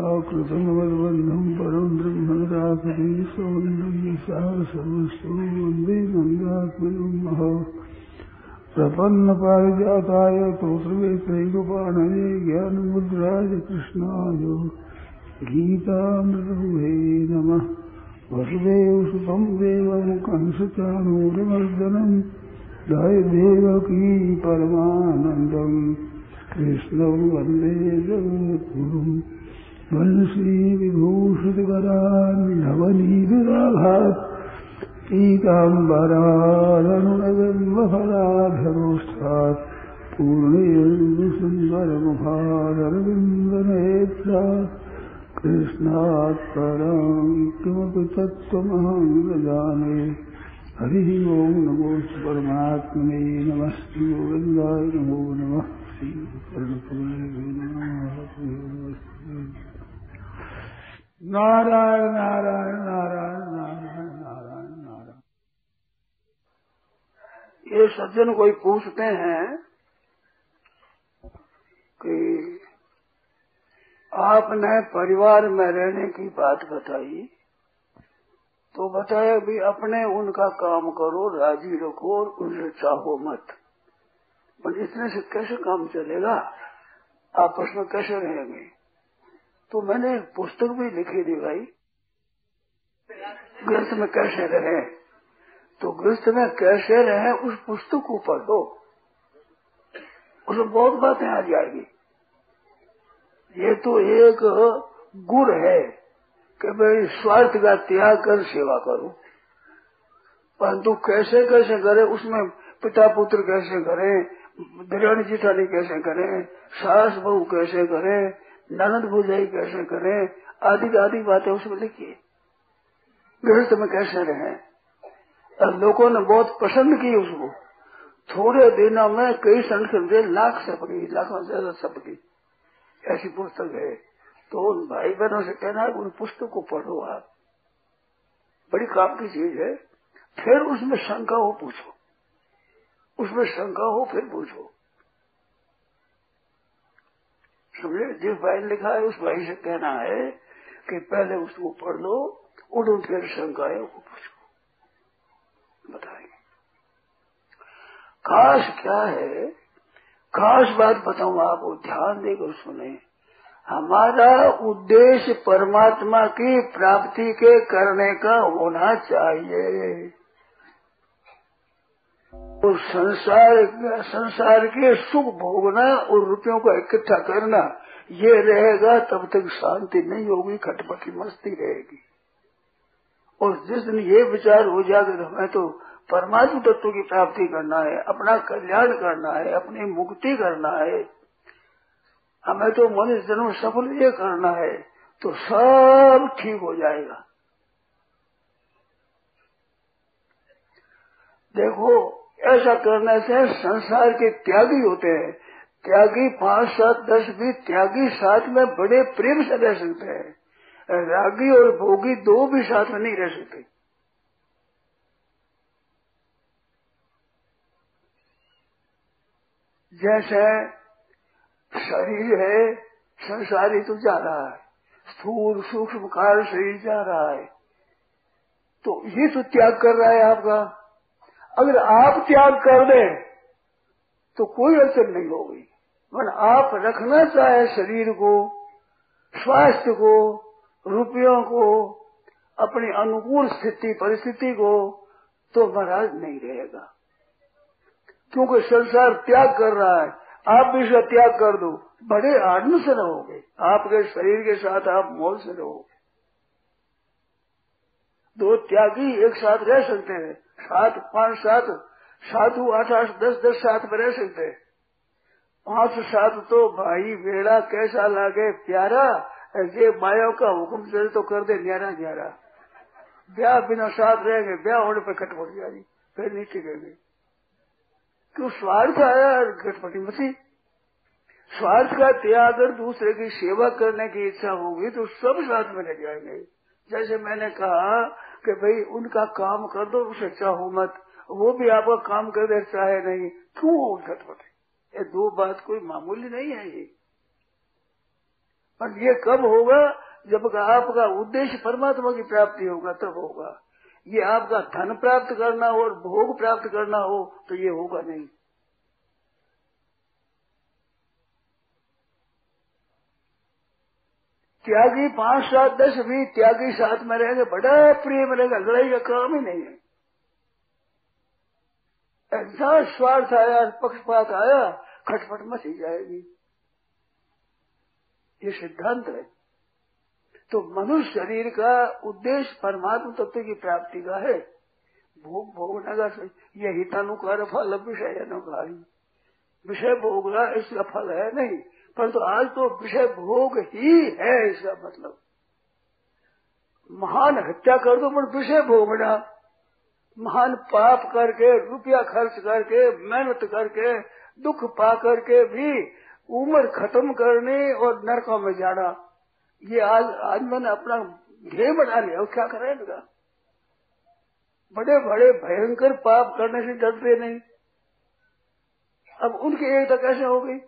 कृतमवद्बन्धम् परम् ब्रह्मरापति सौन्दर्यसार सर्वस्वो वंदे नन्दात्मजम् महा प्रपन्नपारिजाताय तोत्रवेत्रैकपाणये ज्ञानमुद्राय कृष्णाय गीतामृतभुवे नमः। वसुदेवसुतं देवं कंसचाणूरमर्दनम् जय देवकी परमानन्दम् कृष्णं वंदे जगद्गुरुम्। वंशीविभूषितकरान्नवनीविराघात् पीताम्बरारणुनगन्वफलाधरोष्ठात् पूर्णेन्दुसुन्दरमुखादरविन्दनेत्रा कृष्णात् परम् किमपि तत्त्वमहं ददामि हरिः ओम् नमो परमात्मने नमस्ते गोविन्दाय नमो नमः नारायण नारायण नारायण नारायण नारायण नारायण। ये सज्जन कोई पूछते हैं कि आपने परिवार में रहने की बात बताई तो बताया भी अपने उनका काम करो, राज़ी रखो और उनसे चाहो मत। पर इतने से कैसे काम चलेगा? आपस में कैसे रहेंगे? तो मैंने एक पुस्तक भी लिखी थी भाई। ग्रंथ में कैसे रहे? तो ग्रंथ में कैसे रहे, उस पुस्तक को पढ़। दो उसमें बहुत बातें आ जाएगी। ये तो एक गुण है कि भाई स्वार्थ का त्याग कर सेवा करो। परंतु कैसे कैसे करे, उसमें पिता पुत्र कैसे करे दरियानी जिठानी कैसे करे, सास बहू कैसे करे ननद भुजाई कैसे करें आदि आदि बातें उसमें लिखी। गृहस्थ में कैसे रहे? और लोगों ने बहुत पसंद की उसको। थोड़े दिनों में कई संख्या लाख छपकी लाखों ज़्यादा छपकी ऐसी पुस्तक है। तो उन भाई बहनों से कहना है, उन पुस्तक को पढ़ो आप। बड़ी काम की चीज़ है। फिर उसमें शंका हो पूछो। उसमें शंका हो फिर पूछो। समझे जिस भाई ने लिखा है, उस भाई से कहना है कि पहले उसको पढ़ लो उन फिर है वो पूछो। बताएँगे। खास क्या है? खास बात बताऊँ आपको ध्यान देकर सुने। हमारा उद्देश्य परमात्मा की प्राप्ति के करने का होना चाहिए। तो संसार संसार के सुख भोगना और रुपयों को इकट्ठा करना, ये रहेगा, तब तक शांति नहीं होगी, खटपटी मस्ती रहेगी। और जिस दिन ये विचार हो जाएगा हमें तो परमात्म तत्व की प्राप्ति करना है, अपना कल्याण करना है, अपनी मुक्ति करना है। हमें तो मनुष्य जन्म सफल ये करना है तो सब ठीक हो जाएगा। देखो ऐसा करने से संसार के त्यागी होते हैं। त्यागी पाँच, सात, दस भी त्यागी साथ में बड़े प्रेम से रह सकते हैं। रागी और भोगी दो भी साथ में नहीं रह सकते। जैसे शरीर है, संसारी तो जा रहा है। स्थूल, सूक्ष्म कार शरीर जा रहा है। तो ये तो त्याग कर रहा है आपका। अगर आप त्याग कर दें तो कोई अड़चन नहीं होगी। मन आप रखना चाहे शरीर को, स्वास्थ्य को, रुपयों को, अपनी अनुकूल स्थिति, परिस्थिति को तो महाराज नहीं रहेगा। क्योंकि संसार त्याग कर रहा है, आप भी इसका त्याग कर दो। बड़े आनंद से रहोगे। आपके शरीर के साथ आप मोल से रहोगे। दो त्यागी एक साथ रह सकते हैं। सात, पाँच, सात साधु आठ आठ, दस दस साथ में रह सकते। पाँच, सात तो भाई बेड़ा कैसा लागे? प्यारा? ये मायाओं का हुक्म चले तो कर दे, न्यारा न्यारा। ब्याह बिना साथ रहेंगे, ब्याह होने पर खटपट जाएगी फिर नहीं टिकेंगे क्यों स्वार्थ आया घटपटी मसी स्वार्थ का त्याग अगर दूसरे की सेवा करने की इच्छा होगी तो सब साथ में रह जाएँगे। जैसे मैंने कहा कि भाई उनका काम कर दो, उसे चाहो मत। वो भी आपका काम कर दे, चाहे नहीं। क्यों घटपटे ये दो बात कोई मामूली नहीं है ये। पर ये कब होगा? जब आपका उद्देश्य परमात्मा की प्राप्ति होगा, तब होगा। ये आपका धन प्राप्त करना हो और भोग प्राप्त करना हो तो ये होगा नहीं। त्यागी पाँच सात, दस भी त्यागी साथ में रहेंगे, बड़ा प्रिय रहेगा, लड़ाई का काम ही नहीं है। ऐसा स्वार्थ आया, पक्षपात आया, खटपट मची जाएगी। ये सिद्धांत है। तो मनुष्य शरीर का उद्देश्य परमात्मा तत्व की प्राप्ति का है। भोग भोगने का ये हितानुकार फल विषय अनुकारी विषय भोगना इसका फल है नहीं। परंतु तो आज तो विषय भोग ही है इसका मतलब। महान हत्या कर दो, पर विषय भोगना महान पाप करके, रुपया खर्च करके, मेहनत करके, दुख पा करके भी उम्र खत्म करने और नरकों में जाना। ये आज आज मैंने अपना ध्येय बना लिया क्या करेगा बड़े बड़े भयंकर पाप करने से डरते नहीं। अब उनकी एकता कैसे हो गई?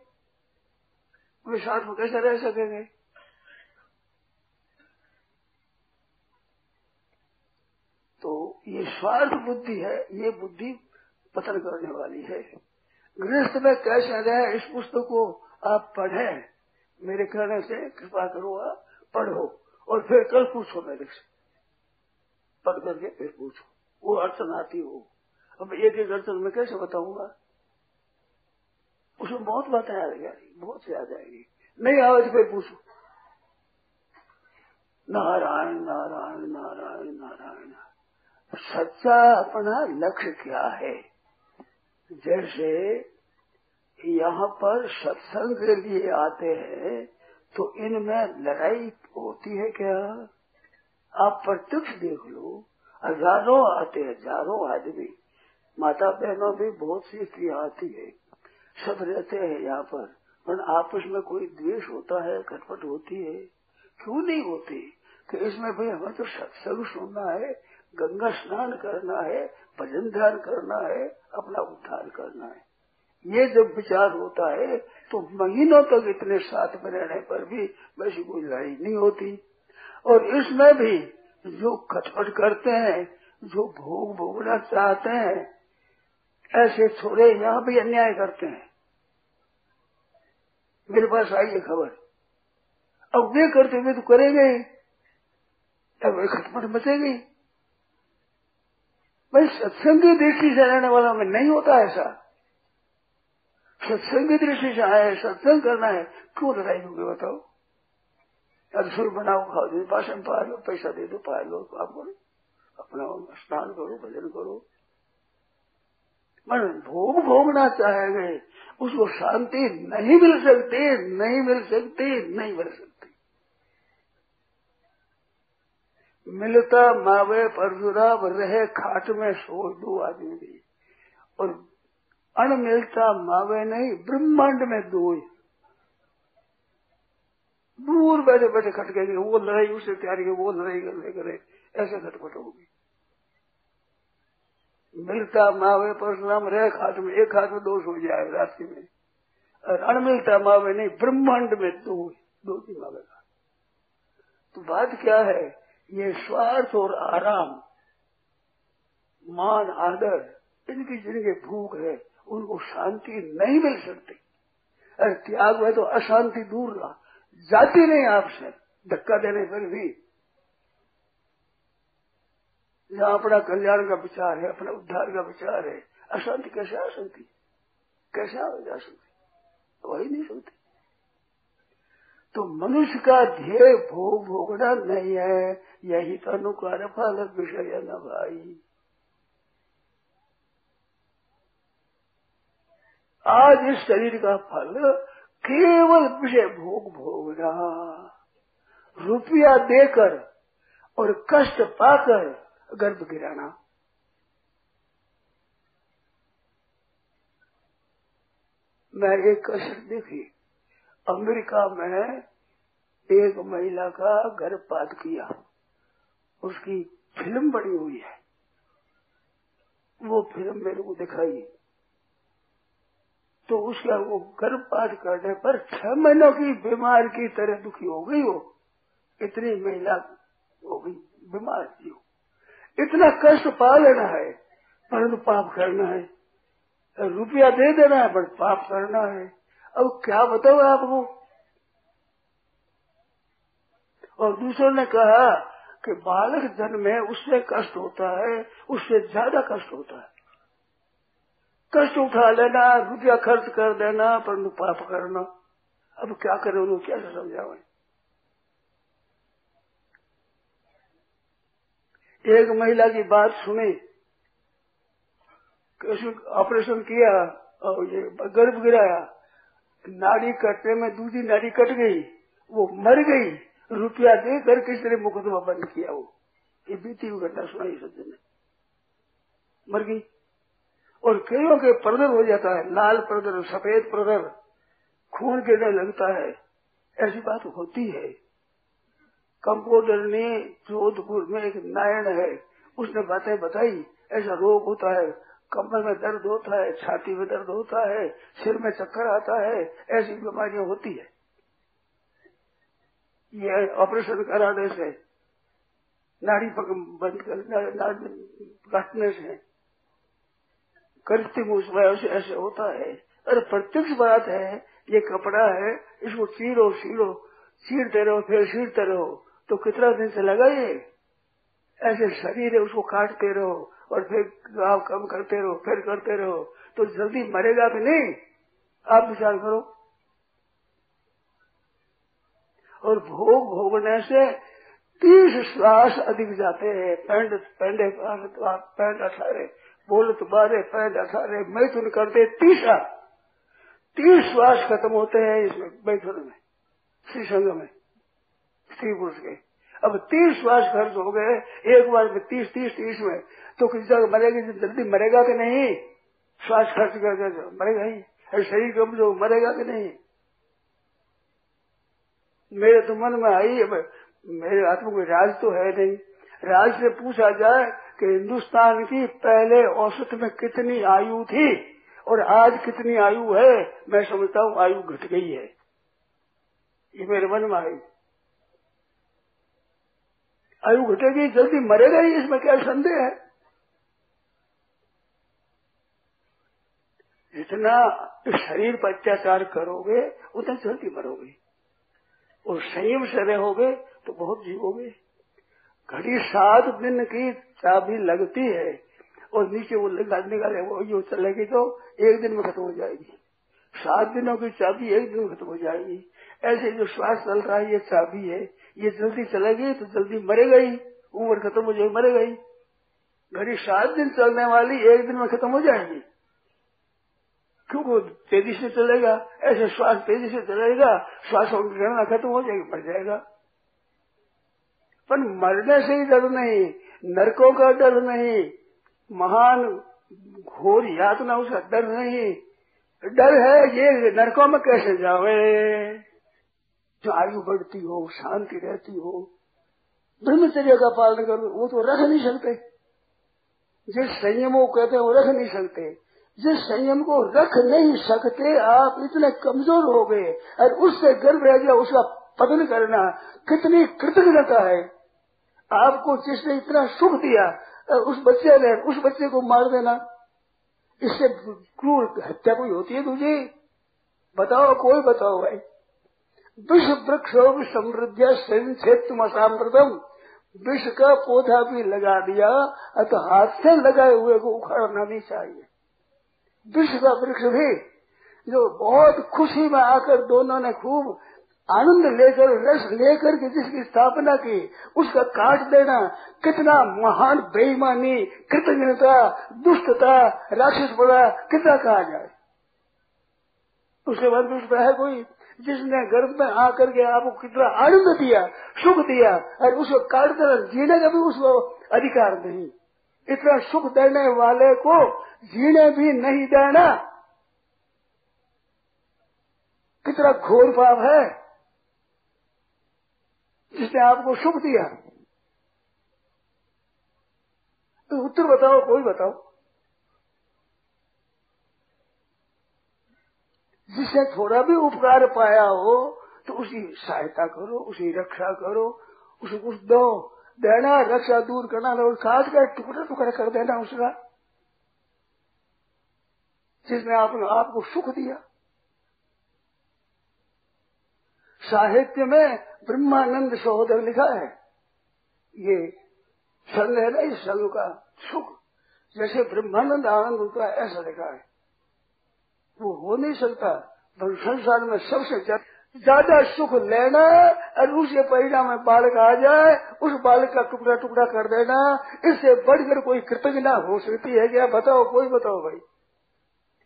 वे साथ में कैसे रह सकेंगे? तो ये स्वार्थ बुद्धि है, ये बुद्धि पतन करने वाली है। गृहस्थ में कैसे रहे, इस पुस्तक को आप पढ़े। मेरे कहने से कृपा करो, आप पढ़ो और फिर कल पूछो मेरे से। पढ़ करके फिर पूछो। वो अड़चन आती हो। अब एक एक अड़चन में कैसे बताऊँगा? उसमें बहुत बातें आ जाएगी, बहुत से आ जाएगी। नहीं आवे तो फिर पूछो। नारायण नारायण नारायण नारायण। सच्चा अपना लक्ष्य क्या है? जैसे यहाँ पर सत्संग के लिए आते हैं तो इनमें लड़ाई होती है क्या? आप प्रत्यक्ष देख लो, हज़ारों आते हैं, हज़ारों आदमी। माता बहनों भी बहुत सी स्त्री आती है। सब रहते हैं यहाँ पर। पर आपस में कोई द्वेष होता है खटपट होती है, क्यों नहीं होती? कि इसमें भाई हमें तो सत्संग सुनना है, गंगा स्नान करना है, भजन ध्यान करना है, अपना उद्धार करना है। ये जब विचार होता है तो महीनों तक इतने साथ में रहने पर भी वैसी कोई लड़ाई नहीं होती। और इसमें भी जो खटपट करते हैं, जो भोग भोगना चाहते हैं ऐसे थोड़े यहाँ भी अन्याय करते हैं। मेरे पास आई है खबर। अब वे करते हुए तो करेंगे अब वे खटपट मचेगी भाई सत्संग दृष्टि से रहने वाला में नहीं होता ऐसा। सत्संग दृष्टि से आए, सत्संग करना है, क्यों लड़ाई होगी बताओ? अदसुर बनाओ, खाओ भाषण पा लो, पैसा दे दो, पा लो, आप करो अपना स्नान करो, भजन करो। मन भोग भोगना चाहेंगे, उसको शांति नहीं मिल सकती, नहीं मिल सकती, नहीं मिल सकती। मिलता मावे परशुराम, रहे खाट में सो दो आदमी। भी और अण मिलता मावे नहीं, ब्रह्मांड में दो। दूर बैठे बैठे खटकेंगे, वो लड़ाई उसे तैयारी वो लड़ाई करने करे, ऐसे खटपट होगी। मिलता मावे परशुराम रहे हाथ में, एक हाथ में दोष हो जाए राशि में। और अण मिलता मावे नहीं, ब्रह्मांड में दो दो का तो बात क्या है? ये स्वार्थ और आराम, मान, आदर, इनकी जिनकी भूख है, उनको शांति नहीं मिल सकती। अरे त्याग में तो अशांति दूर रहा। जाती नहीं आपसे, धक्का देने पर भी। जहाँ अपना कल्याण का विचार है, अपना उद्धार का विचार है। अशांति कैसे आ सकती? कैसे आ जा सकती? वही नहीं सकती। तो मनुष्य का ध्येय भोग भोगना नहीं है। यही तो अनुकार फल विषय न भाई। आज इस शरीर का फल केवल विषय भोग भोगना। रुपया देकर और कष्ट पाकर गर्भ गिराना। मैं एक कष्ट देखी अमेरिका में एक महिला का गर्भपात किया। उसकी फ़िल्म बनी हुई है। वो फ़िल्म मेरे को दिखाई। तो उसका वो गर्भपात करने पर छह महीनों की बीमार की तरह दुखी हो गई वो। इतनी महिला हो गई, बीमार थी वो। इतना कष्ट पा लेना है, परंतु पाप करना है। रुपया दे देना है, पर पाप करना है। अब क्या बताओ आपको? और दूसरों ने कहा कि बालक जन्म में उससे कष्ट होता है, उससे ज़्यादा कष्ट होता है। कष्ट उठा लेना, रुपया खर्च कर देना, परंतु पाप करना। अब क्या करें उन्होंने कैसे समझावे एक महिला की बात सुनी ऑपरेशन किया और ये गर्भ गिराया, नाड़ी कटने में दूसरी नाड़ी कट गई, वो मर गई, रुपया देकर किस तरह मुकदमा बंद किया वो। ये बीती हुई घटना सुनाई सज्जन ने। मर गई। और कईयों के प्रदर हो जाता है, लाल प्रदर, सफ़ेद प्रदर, खून गिरने लगता है। ऐसी बात होती है। कंपाउंडर ने जोधपुर में एक नारायण है, उसने बातें बताई, ऐसा रोग होता है, कमर में दर्द होता है, छाती में दर्द होता है, सिर में चक्कर आता है, ऐसी बीमारियाँ होती है। ये ऑपरेशन कराने से नाड़ी बंद कर काटने से करती उसमें ऐसे ऐसे होता है। अरे प्रत्यक्ष बात है, ये कपड़ा है, इसको चीरो सीरो चीरते रहो, फिर सीरते रहो। तो कितना दिन से लगा ये? ऐसे शरीर है, उसको काटते रहो और फिर गाँव कम करते रहो, फिर करते रहो तो जल्दी मरेगा कि नहीं। आप विचार करो। और भोग भोगने से तीस श्वास अधिक जाते हैं। पैंड, पैंडे, पैंड अठारे बोलत बारे पैंड अठारे मैथुन करते तीसरा तीस श्वास खत्म होते हैं इसमें मैथुन में श्री संघ में। स्त्री पुरुष के अब तीस श्वास खर्च हो गए, एक बार में तीस तीस तीस में। तो किसी जगह मरेगी जल्दी मरेगा कि नहीं? श्वास खर्च कर मरेगा ही। शरीर कमज़ोर, मरेगा कि नहीं? मेरे तो मन में आई, अब मेरे आत्मा में राज तो है नहीं। राज से पूछा जाए कि हिंदुस्तान की पहले औसत में कितनी आयु थी और आज कितनी आयु है, मैं समझता हूँ आयु घट गई है। ये मेरे मन में आई। आयु घटेगी, जल्दी मरेगा ही, इसमें क्या संदेह है? जितना शरीर पर अत्याचार करोगे, उतना जल्दी मरोगे। और संयम से रहोगे तो बहुत जीवोगे। घड़ी सात दिन की चाबी लगती है, और नीचे वो निकाले, वो यो चलेगी तो एक दिन में खत्म हो जाएगी। सात दिनों की चाबी एक दिन खत्म हो जाएगी। ऐसे जो श्वास चल रहा है, ये चाबी है। ये जल्दी चलेगी तो जल्दी मरेगा ही उम्र खत्म हो जाएगी मरेगा ही घड़ी सात दिन चलने वाली एक दिन में खत्म हो जाएगी। क्योंकि तेज़ी से चलेगा? ऐसे श्वास तेज़ी से चलेगा, श्वास गणना खत्म हो जाएगी, मर जाएगा। पर मरने से ही डर नहीं, नरकों का डर नहीं। महान घोर यातना, उसका डर नहीं। डर है, ये नरकों में कैसे जावे? जो आयु बढ़ती हो, शांति रहती हो ब्रह्मचर्य का पालन करो, वो तो रख नहीं सकते। जिस संयम संयमों कहते हैं, वो रख नहीं सकते। जिस संयम को रख नहीं सकते, आप इतने कमज़ोर हो गए, और उससे गर्व रह गया, उसका पतन करना कितनी कृतज्ञता है। आपको जिसने इतना सुख दिया उस बच्चे ने, उस बच्चे को मार देना इससे क्रूर हत्या कोई होती है तुझे? बताओ, कोई बताओ भाई। विष वृक्षो समृद्ध क्षेत्र असामृतम विष का पौधा भी लगा दिया तो हाथ से लगाए हुए को उखाड़ना नहीं चाहिए। विष का वृक्ष भी, जो बहुत खुशी में आकर दोनों ने खूब आनंद लेकर, रस लेकर के जिसकी स्थापना की, उसका काट देना, कितना महान, बेईमानी, कृतज्ञता, दुष्टता राक्षस बड़ा कितना कहा जाए। उसके बाद दूसरा है कोई, जिसने गर्भ में आकर के आपको कितना आनंद दिया, सुख दिया, और उसको काट देना, जीने का भी उसको अधिकार नहीं। इतना सुख देने वाले को जीने भी नहीं देना। कितना घोर पाप है। जिसने आपको सुख दिया। तो उत्तर बताओ, कोई बताओ। जिससे थोड़ा भी उपकार पाया हो तो उसी सहायता करो उसी रक्षा करो, उसे कुछ दो, देना, रक्षा दूर करना और काट कर टुकड़ा टुकड़ा कर देना उसका। जिसने आपने आपको सुख दिया। साहित्य में ब्रह्मानंद सहोदर लिखा है। ये संग है ना इस संग का सुख। जैसे ब्रह्मानंद आनंद होता है ऐसा लिखा है। वो हो नहीं सकता। संसार में सबसे ज़्यादा सुख लेना और उसके परिणाम में बालक आ जाए, उस बालक का टुकड़ा टुकड़ा कर देना, इससे बढ़कर कोई कृतज्ञता हो सकती है क्या? बताओ, कोई बताओ भाई।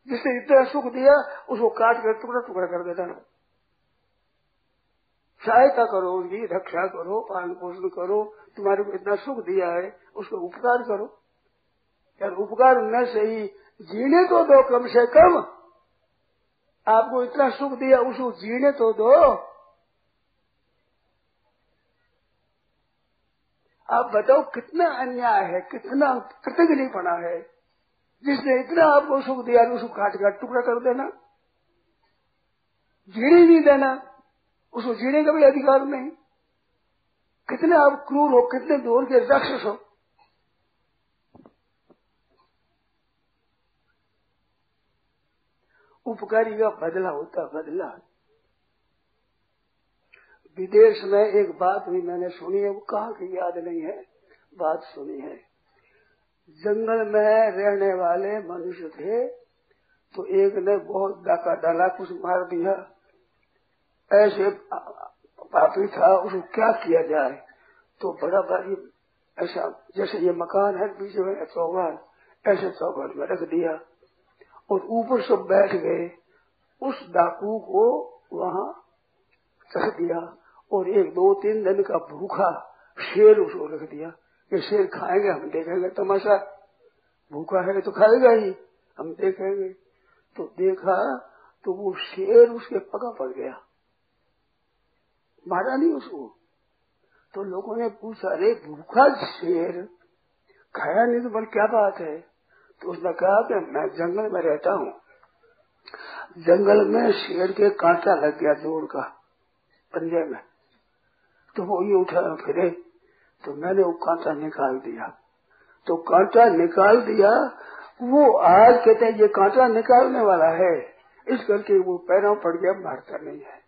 जिसने इतना सुख दिया, उसको काट कर टुकड़ा टुकड़ा कर देना। सहायता करो, उनकी रक्षा करो, पालन पोषण करो, तुम्हारे को इतना सुख दिया है, उसको उपकार करो। यार, उपकार न सही, जीने तो दो, कम से कम। आपको इतना सुख दिया, उसको जीने तो दो। आप बताओ, कितना अन्याय है, कितना कृतज्ञ कृतज्ञपना है। जिसने इतना आपको सुख दिया, उसको काट काट टुकड़ा कर देना। जीने नहीं देना। उसको जीने का भी अधिकार नहीं। कितने आप क्रूर हो, कितने दूर के राक्षस हो। उपकारी का बदला होता बदला। विदेश में एक बात भी मैंने सुनी है, वो कहा की याद नहीं है, बात सुनी है। जंगल में रहने वाले मनुष्य थे तो एक ने बहुत डाका डाला, कुछ मार दिया। ऐसे, पापी था, उसको क्या किया जाए? तो बड़ा भारी ऐसा, जैसे ये मकान है, बीच में चौगान, ऐसे चौगान में रख दिया। और ऊपर सब बैठ गए। उस डाकू को वहाँ रख दिया। और एक दो तीन दिन का भूखा शेर उसको रख दिया। ये शेर खाएँगे, हम देखेंगे तमाशा। भूखा है तो खाएगा ही, हम देखेंगे। तो देखा तो वो शेर उसके पगा पड़ गया। मारा नहीं उसको। तो लोगों ने पूछा, अरे, भूखा शेर, खाया नहीं तो बोल क्या बात है? तो उसने कहा कि मैं जंगल में रहता हूँ। जंगल में शेर के कांटा लग गया जोड़ का, पंजे में। तो वो ये उठा फिरे तो मैंने वो कांटा निकाल दिया। तो कांटा निकाल दिया, वो आज कहते हैं, ये कांटा निकालने वाला है। इस करके वो पैरों पड़ गया, मारता नहीं है।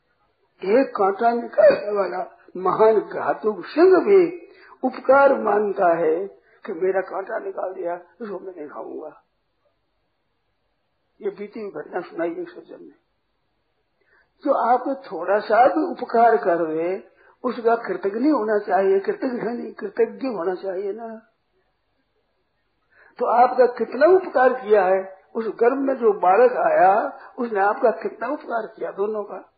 एक कांटा निकालने वाला महान घातुक सिंह भी उपकार मानता है कि मेरा कांटा निकाल दिया उसको मैं नहीं खाऊँगा। ये बीती हुई घटना सुनाई एक सज्जन ने। जो आप थोड़ा सा भी उपकार कर रहे उसका कृतज्ञ होना चाहिए। कृतज्ञ नहीं, कृतज्ञ होना चाहिए ना। तो आपका कितना उपकार किया है? उस गर्भ में जो बालक आया, उसने आपका कितना उपकार किया दोनों का?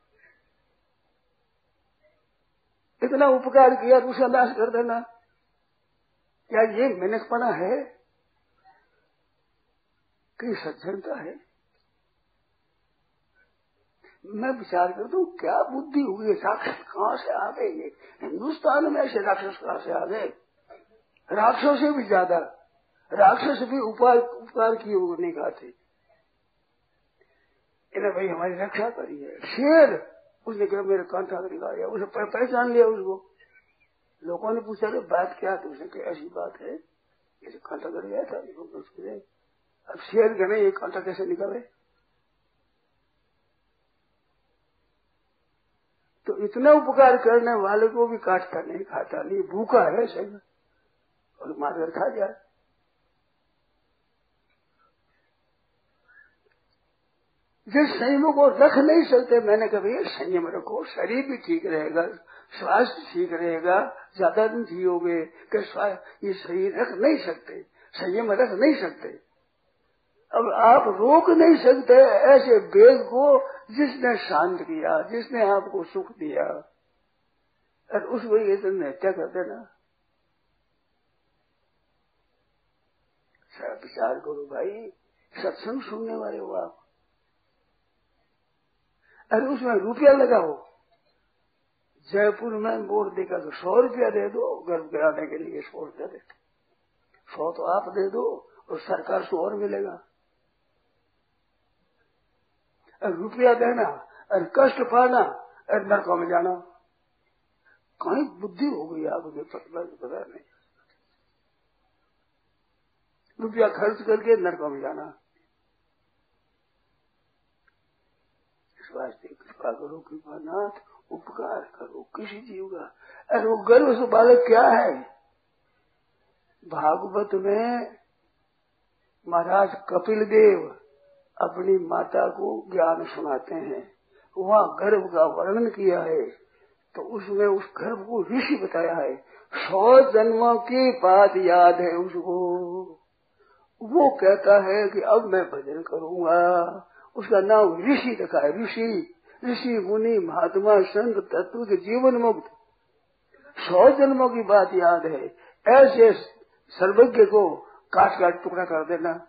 इतना उपकार किया तो उसे नाश कर देना। क्या ये मेहनतपना है कि सज्जनता है? मैं विचार करता हूँ, क्या बुद्धि हुई है? राक्षस कहाँ से आ गए ये? हिंदुस्तान में ऐसे राक्षस कहाँ से आ गए? राक्षसों से भी ज़्यादा। राक्षस भी उपकार उपकार किए वो नहीं खाते इन्हें भाई हमारी रक्षा करी है शेर उसने कहा, मेरे कांटा निकाल उसे पहचान लिया उसको। लोगों ने पूछा कि बात क्या तो उसने कहा, ऐसी बात है ये कांटा कर गया था। अब शेर गए ये कांटा कैसे निकाले? तो इतना उपकार करने वाले को भी काटता नहीं, खाता नहीं। भूखा है सही और मारकर खा जाए जिस संयम को रख नहीं सकते। मैंने कभी संयम रखो, शरीर भी ठीक रहेगा, स्वास्थ्य ठीक रहेगा, ज़्यादा दिन जियोगे, कि ये शरीर रख नहीं सकते, संयम रख नहीं सकते। अब आप रोक नहीं सकते ऐसे वेग को जिसने शांत किया, जिसने आपको सुख दिया। और उस वजह से हत्या कर देना विचार करो भाई, सत्संग सुनने वाले हो आप। अरे उसमें रुपया लगाओ जयपुर में बोर्ड देगा तो सौ रुपया दे दो गर्भ कराने के लिए सौ रुपया दे दो। सौ तो आप दे दो और सरकार से और मिलेगा। अरे रुपया देना, अरे कष्ट पाना, अरे नरकों में जाना। कहीं बुद्धि हो गई आपके पता नहीं। रुपया खर्च करके नरकों में जाना इस वास्ते कृपा करो कृपा नाथ उपकार करो किसी जीव का। अरे वो गर्व से बालक क्या है? भागवत में महाराज कपिल देव अपनी माता को ज्ञान सुनाते हैं। वहाँ गर्भ का वर्णन किया है तो उसमें उस गर्भ को ऋषि बताया है। सौ जन्मों की बात याद है उसको। वो कहता है कि अब मैं भजन करूँगा। उसका नाम ऋषि रखा है। ऋषि ऋषि, मुनि, महात्मा, संत, तत्व के जीवन मुक्त। सौ जन्मों की बात याद है। ऐसे सर्वज्ञ को काट काट टुकड़ा कर देना।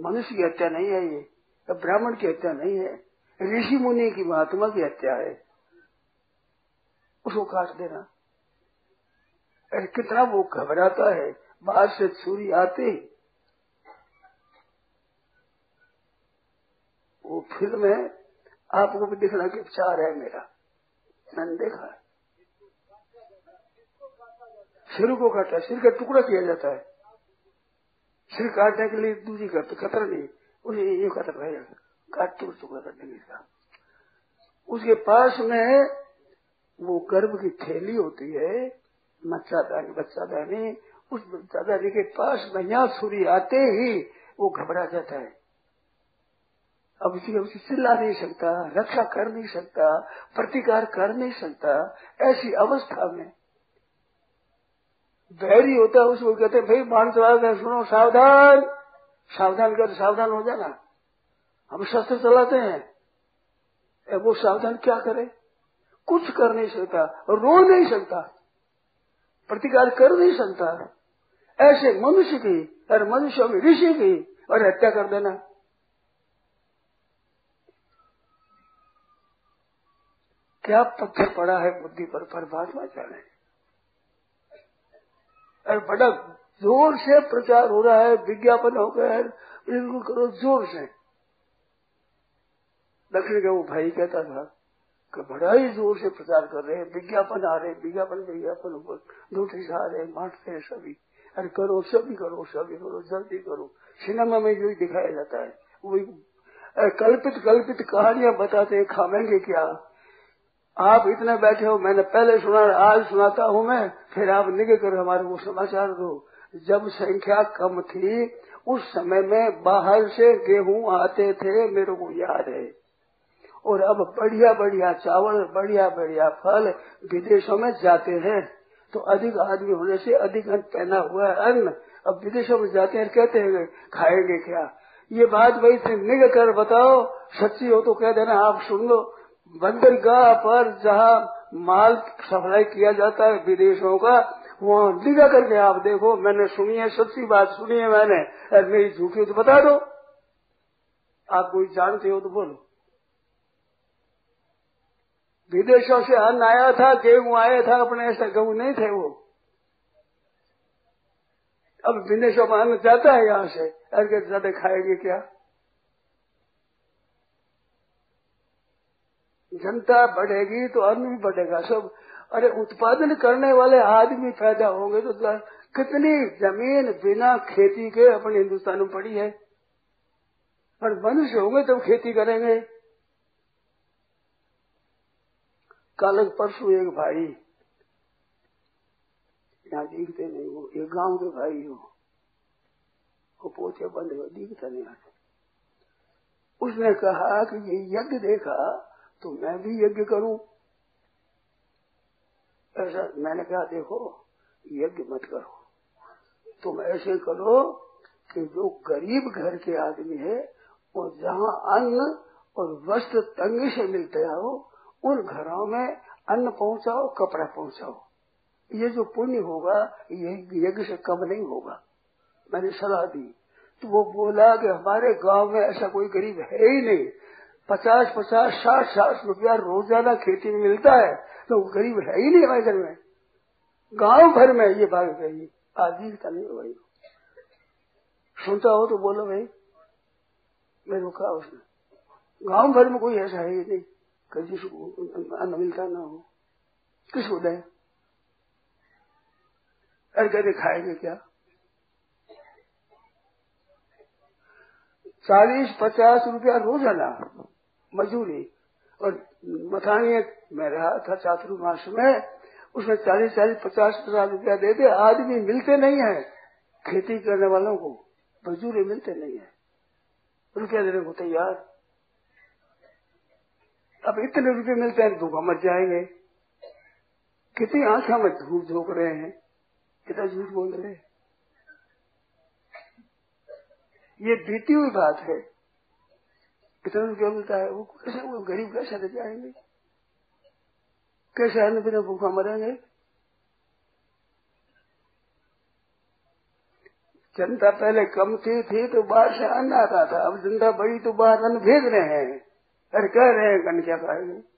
मनुष्य की हत्या नहीं है ये। ब्राह्मण की हत्या नहीं है। ऋषि, मुनि की महात्मा की हत्या है। उसको काट देना। अरे कितना वो घबराता है। बाहर से छुरी आते ही वो फ़िल्म है, आपको भी दिखना कि चार है मेरा। मैंने देखा। सिर को काटा, सिर का टुकड़ा किया जाता है। सिर काटने के लिए दूसरी करते खतरा नहीं, उसे ये खतरा रहेगा काट टुकड़ा टुकड़ा करने के उसके पास में वो गर्भ की थैली होती है मच्छादानी बच्चादानी, उस बच्चा बच्चादानी के पास में यहाँ छुरी आते ही वो घबरा जाता है। अब उसी उसे चिल्ला नहीं सकता, रक्षा कर नहीं सकता, प्रतिकार कर नहीं सकता, ऐसी अवस्था में बैरी होता है, उसको कहते भाई मान चला सुनो, सावधान। सावधान कर सावधान हो जाना। हम शस्त्र चलाते हैं। वो सावधान क्या करे? कुछ कर नहीं सकता, रो नहीं सकता, प्रतिकार कर नहीं सकता। ऐसे मनुष्य की और मनुष्य में ऋषि की और हत्या कर देना। क्या पत्थर पड़ा है बुद्धि पर? परमात्मा जाने। और बड़ा ज़ोर से प्रचार हो रहा है, विज्ञापन हो गया है, बिल्कुल करो, ज़ोर से। दक्षिण का वो भाई कहता था कि बड़ा ही ज़ोर से प्रचार कर रहे हैं, विज्ञापन आ रहे हैं, विज्ञापन विज्ञापन ऊपर नोटिस आ रहे बांटते हैं सभी। अरे करो, सभी करो सभी करो, जल्दी करो। सिनेमा में जो दिखाया जाता है, वही कल्पित कल्पित कहानियाँ बताते हैं खावेंगे क्या? आप इतने बैठे हो, मैंने पहले सुना, आज सुनाता हूँ मैं, फिर आप निगे कर हमारे को समाचार दो जब संख्या कम थी, उस समय में बाहर से गेहूँ आते थे, मेरे को याद है। और अब बढ़िया बढ़िया चावल बढ़िया बढ़िया फल विदेशों में जाते हैं। तो अधिक आदमी होने से अधिक अन्न पहना हुआ है। अन्न अब विदेशों में जाते हैं, कहते हैं, खाएँगे क्या? ये बात वही निग कर बताओ, सच्ची हो तो कह देना, आप सुन लो। बंदरगाह पर जहाँ माल सप्लाई किया जाता है विदेशों का, वहाँ लिखा करके आप देखो, मैंने सुनी है, सच्ची बात सुनी है मैंने। अरे मेरी झूठी तो बता दो। आप कोई जानते हो तो बोलो। विदेशों से अन्न आया था, गेहूँ आया था, अपने ऐसा गेहूँ नहीं थे वो। अब विदेशों में अन्न जाता है यहाँ से। अरे ज़्यादा खाएँगे क्या? जनता बढ़ेगी तो अन्न भी बढ़ेगा। सब, अरे उत्पादन करने वाले आदमी पैदा होंगे तो कितनी ज़मीन बिना खेती के अपने हिंदुस्तान में पड़ी है? पर मनुष्य होंगे तब तो खेती करेंगे। कल परसों एक भाई, यहाँ दिखते नहीं वो एक गाँव के भाई हो, वो पोते बंद हो, दिखता नहीं आते। उसने कहा कि ये यज्ञ देखा तो मैं भी यज्ञ करूँ। ऐसा मैंने कहा, देखो, यज्ञ मत करो। तुम ऐसे करो कि जो गरीब घर के आदमी है वो जहाँ अन्न और वस्त्र तंग से मिलते हो उन घरों में अन्न पहुंचाओ, कपड़ा पहुंचाओ। ये जो पुण्य होगा, ये यज्ञ से कम नहीं होगा। मैंने सलाह दी। तो वो बोला कि हमारे गाँव में ऐसा कोई गरीब है ही नहीं। पचास पचास, साठ साठ रुपया रोज़ाना खेती में मिलता है तो गरीब है ही नहीं हमारे घर में। गाँव भर में ये बात कही आजीविका नहीं हो भाई सुनता हो तो बोलो भाई, मैं रुका उसने गाँव भर में कोई ऐसा है ही नहीं कि जिसको अन्न मिलता ना हो। किस उदय अरे कहते खाएँगे क्या? चालीस, पचास रुपया रोज़ाना। मजूरी। और मथानी में रहा था चातुर्मास में, उसमें चालीस चालीस, पचास पचास रुपया दे आदमी मिलते नहीं है। खेती करने वालों को मजदूरी मिलते नहीं है। रुपया देने को तैयार। अब इतने रुपये मिलते हैं धूपा मच जाएँगे। कितनी आँखों में धूप झोंक रहे हैं। कितना झूठ बोल रहे हैं। ये बीती हुई बात है। कितना रुपया मिलता है? वो कैसे, वो गरीब कैसे रह जाएँगे कैसे अन्न बिना भूखा मरेंगे? जनता पहले कम थी थी तो बाहर से अन्न आता था। अब जनता बड़ी तो बाहर अन्न भेज रहे हैं। अरे कह रहे हैं, अन्न क्या खाएँगे?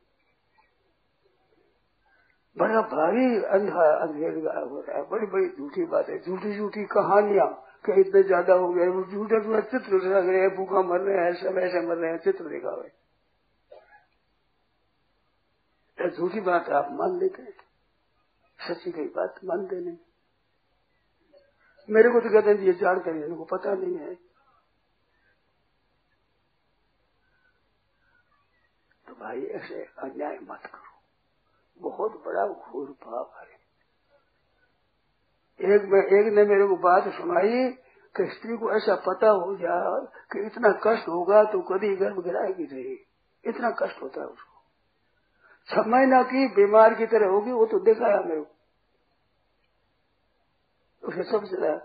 बड़ा भारी अंधा अंधेर हो रहा है। बड़ी बड़ी झूठी बात झूठी झूठी कहानियाँ। कि इतने ज़्यादा हो गए, वो झूठे झूठे चित्र लग रहे हैं, भूखा मर रहे हैं, सब ऐसे मर रहे हैं, चित्र दिखावे झूठी बात आप मान लेते हैं। सच्ची कई बात मानते नहीं। मेरे को तो कहते हैं ये जानकारी इनको पता नहीं है। तो भाई ऐसे अन्याय मत करो। बहुत बड़ा घोर पाप है। एक में, एक ने मेरे को बात सुनाई कि स्त्री को ऐसा पता हो जाए कि इतना कष्ट होगा तो कभी गर्भ गिराएगी नहीं। इतना कष्ट होता है उसको। छह महीना की बीमार की तरह होगी, वो तो देखा है मेरे को। उसे सब चला,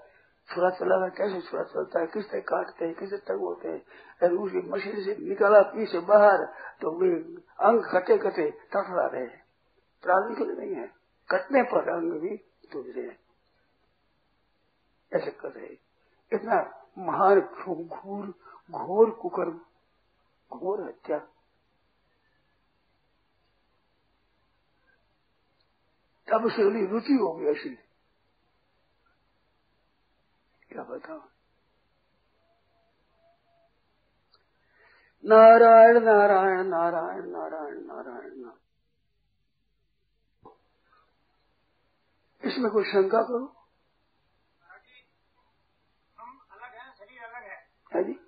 छुरा चला रहा कैसे छुरा चलता है किस तरह काटते हैं किस तरह होते हैं उसकी मशीन से निकाला पीछे बाहर तो वे अंग कटे कटे तड़फड़ा रहे हैं। प्राण के लिए नहीं है। कटने पर अंग भी रहे हैं। ऐसे कर रहे इतना महान घोर घोर कुकर, घोर हत्या। तब से उन्हें रुचि हो गई ऐसी। क्या बताओ नारायण नारायण नारायण नारायण नारायण नारायण। इसमें कोई शंका करो हम अलग हैं शरीर अलग है है जी।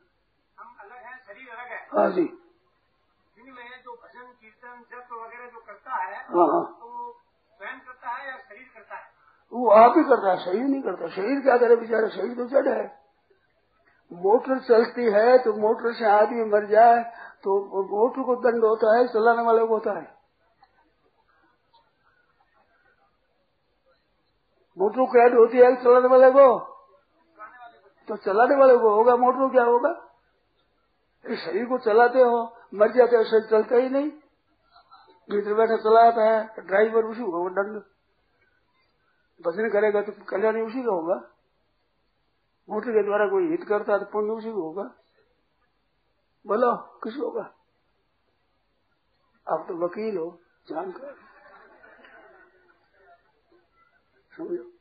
हम अलग हैं शरीर अलग है हाँ जी। जिनमें जो भजन कीर्तन जप वगैरह जो करता है हाँ हाँ। तो स्वयं करता है या शरीर करता है? वो आप ही करता है शरीर नहीं करता। शरीर क्या करे बेचारा? शरीर तो जड़ है। मोटर चलती है तो मोटर से आदमी मर जाए तो मोटर को दंड होता है चलाने वाले को होता है। मोटर को ऐड होती है चलाने वाले को? तो चलाने वाले को होगा, मोटर क्या होगा? इस शरीर को चलाते हो, मर जाते हो, शरीर चलता ही नहीं। भीतर बैठा चलाता है, ड्राइवर उसी को दंड। भजन करेगा तो कल्याण उसी का होगा। मोटर के द्वारा कोई हित करता है तो पुण्य उसी को होगा। बोलो किस होगा। आप तो वकील हो, जानकर। समझो।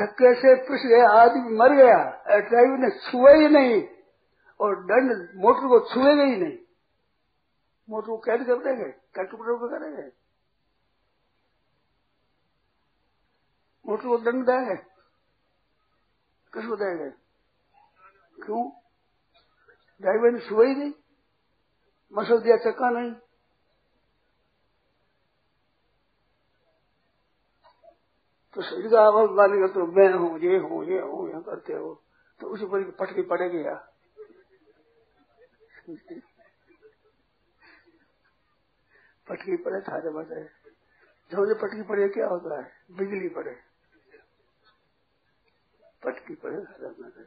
धक्के से पिस गया आदमी मर गया? ड्राइवर ने छुआ ही नहीं। और दंड मोटर को छुएगा ही नहीं। मोटर को कैद कर देंगे टुकड़े टुकड़े करेंगे? मोटर को दंड देंगे? किसको देंगे? क्यों? ड्राइवर ने छुआ ही नहीं। मसल दिया चक्का नहीं। तो शरीर का आवाज़ मानेगा तो मैं हूँ, ये हूँ ये हूँ ये करते हो। तो उसी पर पटकी पड़ेगी या पटकी पड़े, थारे बजे जो मुझे पटकी पड़े, क्या होता है? बिजली पड़े। पटकी पड़े, थारे बजे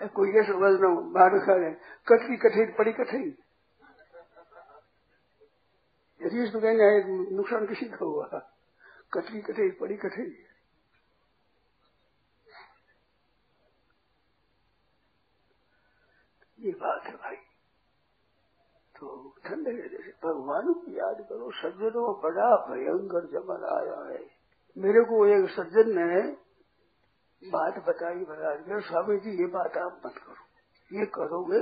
कोई ऐसा वज़न बाहर खड़े कटकी कठिन पड़ी कठिन। यदि इसमें कहना है नुकसान किसी का हुआ कठिन कठिन पड़ी कठिन। ये बात है भाई। तो ठंडे जैसे भगवान को याद करो, सज्जनों बड़ा भयंकर जमन आया है। मेरे को एक सज्जन ने बात बताई महाराज स्वामी जी, ये बात आप मत करो। ये करोगे,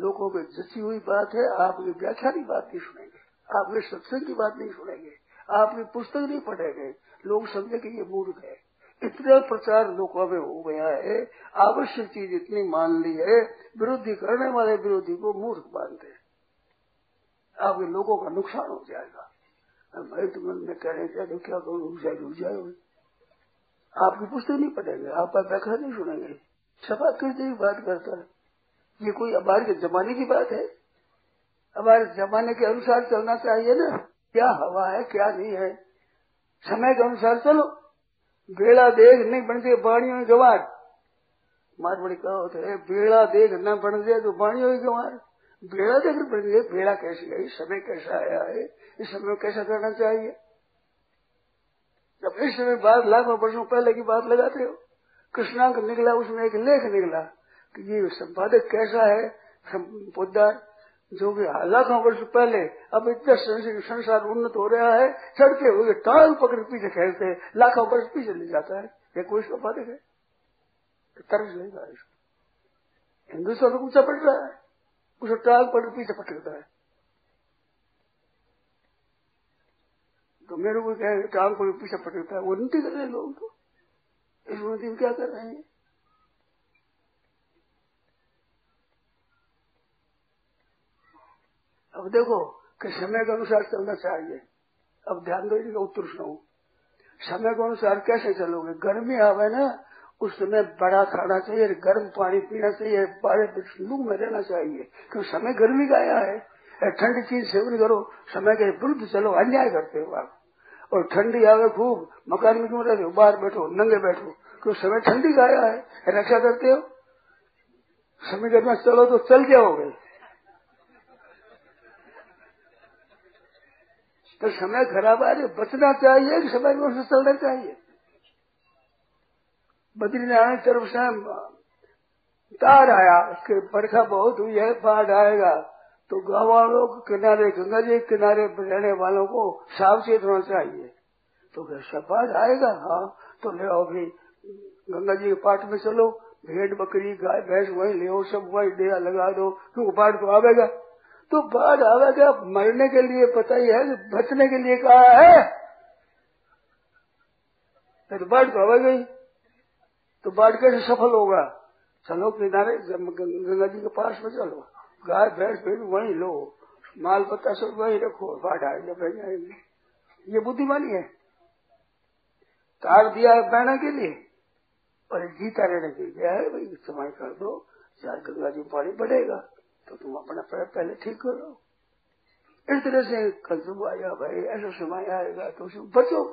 लोगों की जची हुई बात है आप ये व्याख्या की बात नहीं सुनेंगे। आप ये सत्संग की बात नहीं सुनेंगे। आप ये पुस्तक नहीं पढ़ेंगे लोग समझे कि ये मूर्ख है। इतना प्रचार लोगों में हो गया है। आवश्यक चीज़ इतनी मान ली है। विरोधी करने वाले विरोधी को मूर्ख मानते हैं। आपके लोगों का नुकसान हो जाएगा। भाई तुम में कहने चाहिए क्या करो, रुक जाए रुक जाए आपकी पुस्तक नहीं पढ़ेंगे। आपका व्याख्या नहीं सुनेंगे। छपा किस की बात करता? है ये कोई हमारे जमाने की बात है? हमारे जमाने के अनुसार चलना चाहिए ना। क्या हवा है, क्या नहीं है। समय के अनुसार चलो। बेड़ा देख नहीं बनते बाणियों गवार मारवाड़ी कहा होता है, बेड़ा देख न बन जाए तो बाणियों की गवार बेड़ा देख बन गए बेड़ा कैसे गई समय कैसा आया है, इस समय में कैसा करना चाहिए। जब इस समय बात लाखों वर्षों पहले की बात लगाते हो, कृष्णांक निकला, उसमें एक लेख निकला कि ये संपादक कैसा है पोदार जो भी लाखों वर्ष पहले अब इतना संसार उन्नत हो रहा है, चढ़ते हुए टांग पकड़ पीछे खेलते, लाखों वर्ष पीछे ले जाता है। ये कोई संपादक है? तरस लेगा इसको। हिंदुस्तान तो ऊँचा पड़ रहा है, उसे टांग पकड़ पीछे पटकता है। तो मेरे को क्या टांग पकड़ पीछे पटकता है, वो उन्नति कर रहे हैं लोग तो। इस उन्नति में क्या कर रहे हैं? अब देखो कि समय के अनुसार चलना चाहिए। अब ध्यान दो इसका उत्तर सुनाऊ। समय के अनुसार कैसे चलोगे? गर्मी आवे ना, उस समय बड़ा खाना चाहिए, गर्म पानी पीना चाहिए बड़े लू में रहना चाहिए। क्योंकि समय गर्मी का आया है। ठंड चीज़ सेवन करो, समय के विरुद्ध चलो, अन्याय करते हो आप। और ठंडी आवे खूब, मकान में क्यों रहते हो? बाहर बैठो, नंगे बैठो। क्यों? समय ठंडी का आया है। रक्षा करते हो? समय के चलो तो चल जाओगे तो समय खराब आ रही बचना चाहिए कि समय में चलना चाहिए। बद्रीनारायण तरफ़ से तार आया कि बरखा बहुत हुई है, बाढ़ आएगा तो गाँव वालों के किनारे, गंगा जी के किनारे रहने वालों को सावचेत होना चाहिए। तो कैसा बाढ़ आएगा हाँ तो ले आओ भी, गंगा जी के पाठ में चलो भेड़ बकरी, गाय, भैंस, वही ले सब वही डेरा लगा दो, क्योंकि बाढ़ तो आवेगा। तो बाढ़ आवेगा मरने के लिए पता ही है कि बचने के लिए कहा है। तो बाढ़ तो आवेगा ही तो बाढ़ कैसे सफल होगा? चलो किनारे गंगा जी के पास में चलो। गाय, भैंस, भेड़, वही लो। माल पत्ता सब वही रखो। बाढ़ आएगा बह जाएँगे ये बुद्धिमानी है। तार दिया है बहना के लिए, और जीता रहने के लिए। है भाई समय कर दो। चार गंगा जी पानी बढ़ेगा। तो तुम अपना पैर पहले ठीक करो इस तरह से कल सुबह आया भाई, ऐसा समय आएगा तो उसमें बचो।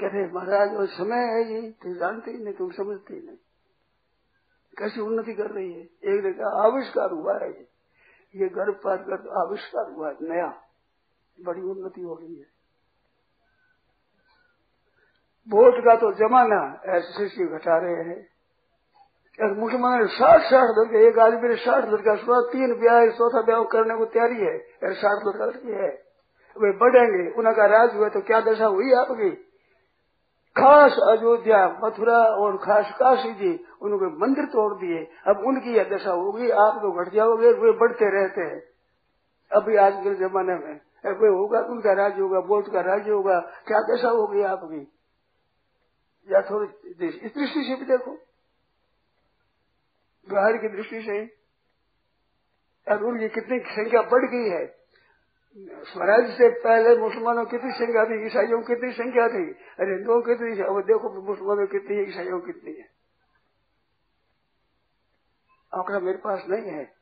कहते महाराज, वो समय है ये तुम जानते ही नहीं, तुम समझते ही नहीं। कैसी उन्नति कर रही है? एक ने कहा आविष्कार हुआ है ये। ये गर्भपात कर आविष्कार हुआ है, नया। बड़ी उन्नति हो रही है। वोट का तो जमाना ऐसे घटा रहे हैं। एक मुसलमान साठ साठ लड़के, एक आदमी ने साठ लड़का सुना, तीन ब्याह, चौथा ब्याह करने को तैयारी है। साठ लड़का लड़की है। वे बढ़ेंगे, उनका राज हुआ तो क्या दशा हुई आपकी? खास अयोध्या, मथुरा और खास काशी जी उन्होंने मंदिर तोड़ दिए। अब उनकी यह दशा होगी, आप तो घट जाओगे वे बढ़ते रहते हैं। अभी आज के जमाने में वे होगा, उनका राज्य होगा, बोध का राज्य होगा। क्या दशा होगी आपकी? या थोड़ी इस दृष्टि से भी देखो। बाहर की दृष्टि से अब उनकी कितनी संख्या बढ़ गई है। स्वराज से पहले मुसलमानों की कितनी संख्या थी ईसाइयों की कितनी संख्या थी अरे हिंदुओं की कितनी अब देखो मुसलमानों की कितनी ईसाइयों की कितनी है। आंकड़ा मेरे पास नहीं है।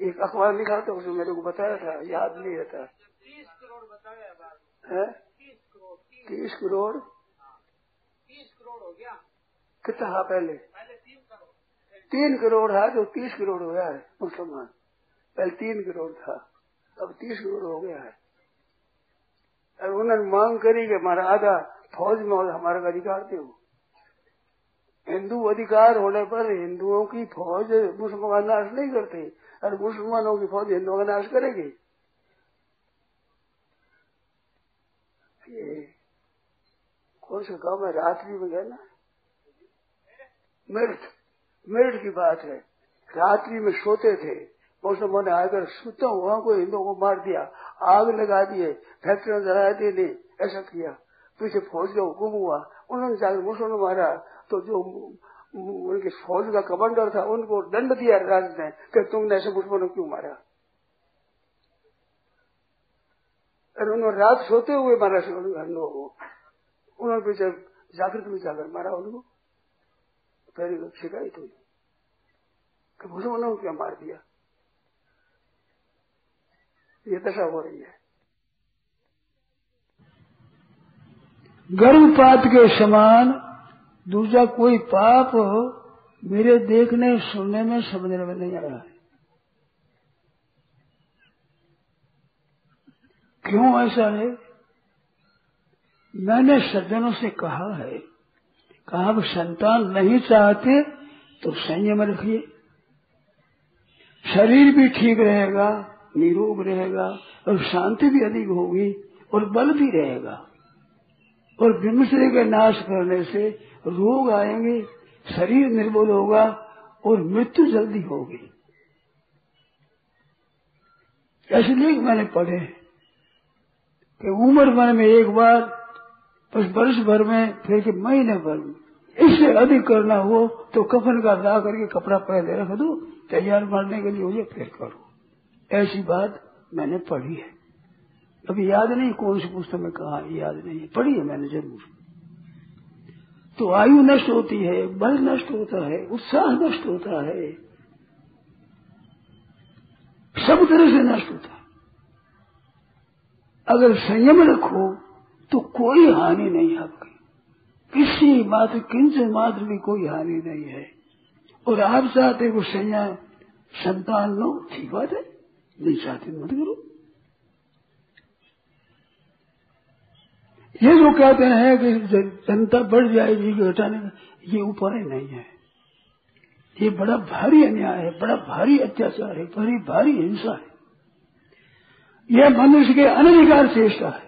एक अखबार लिखा था उसने मेरे को बताया था याद नहीं रहता। तीस करोड़ बताया तीस करोड़। तीस करोड़ हो गया। कितना? पहले पहले। तीन करोड़ है जो तीस करोड़ हो गया है मुसलमान। पहले तीन करोड़ था, अब तीस करोड़ हो गया है। और उन्होंने मांग करी कि हमारा आधा फौज में हमारा अधिकार दे। हिंदू अधिकार होने पर हिंदुओं की फौज मुसलमान नाश नहीं करते, और मुसलमानों की फौज हिंदुओं का नाश करेगी। कौन सा गाँव में रात्रि में गए ना? मेरठ। मेरठ की बात है। रात्रि में सोते थे। मौसम ने आकर सुता हुआ को हिंदुओं को मार दिया। आग लगा दिए फैक्ट्री जला दी नहीं। ऐसा किया। पीछे फौज का हुक्म हुआ। उन्होंने जाकर मुसलमान मारा। तो जो उनके फौज का कमांडर था, उनको दंड दिया राज ने कि तुमने ऐसे मुसलमानों क्यों मारा? और उन्होंने रात सोते हुए मारा। उन्होंने पीछे जागृत में जाकर मारा उनको। पहले शिकायत हुई कि मुसलमानों को क्या मार दिया? ये दशा हो रही है। गर्भपात के समान दूसरा कोई पाप मेरे देखने, सुनने में, समझने में नहीं आ रहा है। क्यों ऐसा है? मैंने सज्जनों से कहा है कहा संतान नहीं चाहते तो संयम रखिए। शरीर भी ठीक रहेगा, निरोग रहेगा, और शांति भी अधिक होगी, और बल भी रहेगा। और बिमश्री के नाश करने से रोग आएँगे, शरीर निर्बल होगा, और मृत्यु जल्दी होगी। ऐसे लेख मैंने पढ़े कि उम्र मन में एक बार बस वर्ष भर में, फिर के महीने भर में, इससे अधिक करना हो तो कफन का ला करके कपड़ा पहले रख दो तैयार मारने के लिए हो जाए फिर करो। ऐसी बात मैंने पढ़ी है। अभी याद नहीं कौन सी पुस्तक में कहा याद नहीं है। पढ़ी है मैंने ज़रूर। तो आयु नष्ट होती है, बल नष्ट होता है, उत्साह नष्ट होता है। सब तरह से नष्ट होता है। अगर संयम रखो तो कोई हानि नहीं आपकी। किसी मात्र किंचन मात्र भी कोई हानि नहीं है। और आप चाहते हो संयम संतान लो, ठीक बात है। नहीं चाहते, मत करो। ये जो कहते हैं कि जनता बढ़ जाएगी घटाने का ये उपाय नहीं है। ये बड़ा भारी अन्याय है, बड़ा भारी अत्याचार है, बड़ी भारी हिंसा है। यह मनुष्य के अनधिकार चेष्टा है।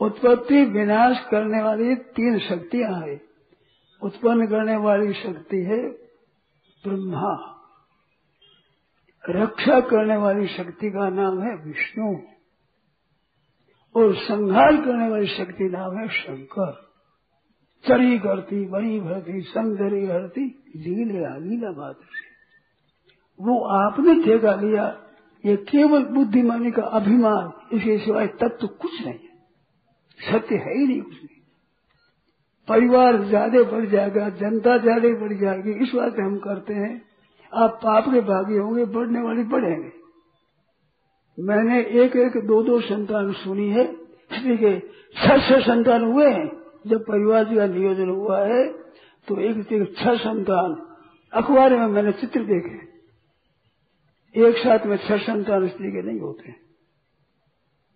उत्पत्ति विनाश करने वाली तीन शक्तियाँ हैं। उत्पन्न करने वाली शक्ति है ब्रह्मा। रक्षा करने वाली शक्ति का नाम है विष्णु। और संहार करने वाली शक्ति नाम है शंकर। चरी करती बड़ी भरती, संगरी हरती लीला लीला बात वो आपने ठेका लिया, ये केवल बुद्धिमानी का अभिमान इसके सिवाय तत्व तो कुछ नहीं सत्य है ही नहीं नहीं परिवार ज़्यादा बढ़ जाएगा, जनता ज़्यादा बढ़ जाएगी, इस बात हम करते हैं। आप पाप के भागी होंगे, बढ़ने वाले बढ़ेंगे। मैंने एक एक दो दो संतान सुनी है। इसलिए के छह छह संतान हुए हैं। जब परिवार जी का नियोजन हुआ है तो एक छह संतान अखबार में मैंने चित्र देखे। एक साथ में छह संतान स्त्री के नहीं होते।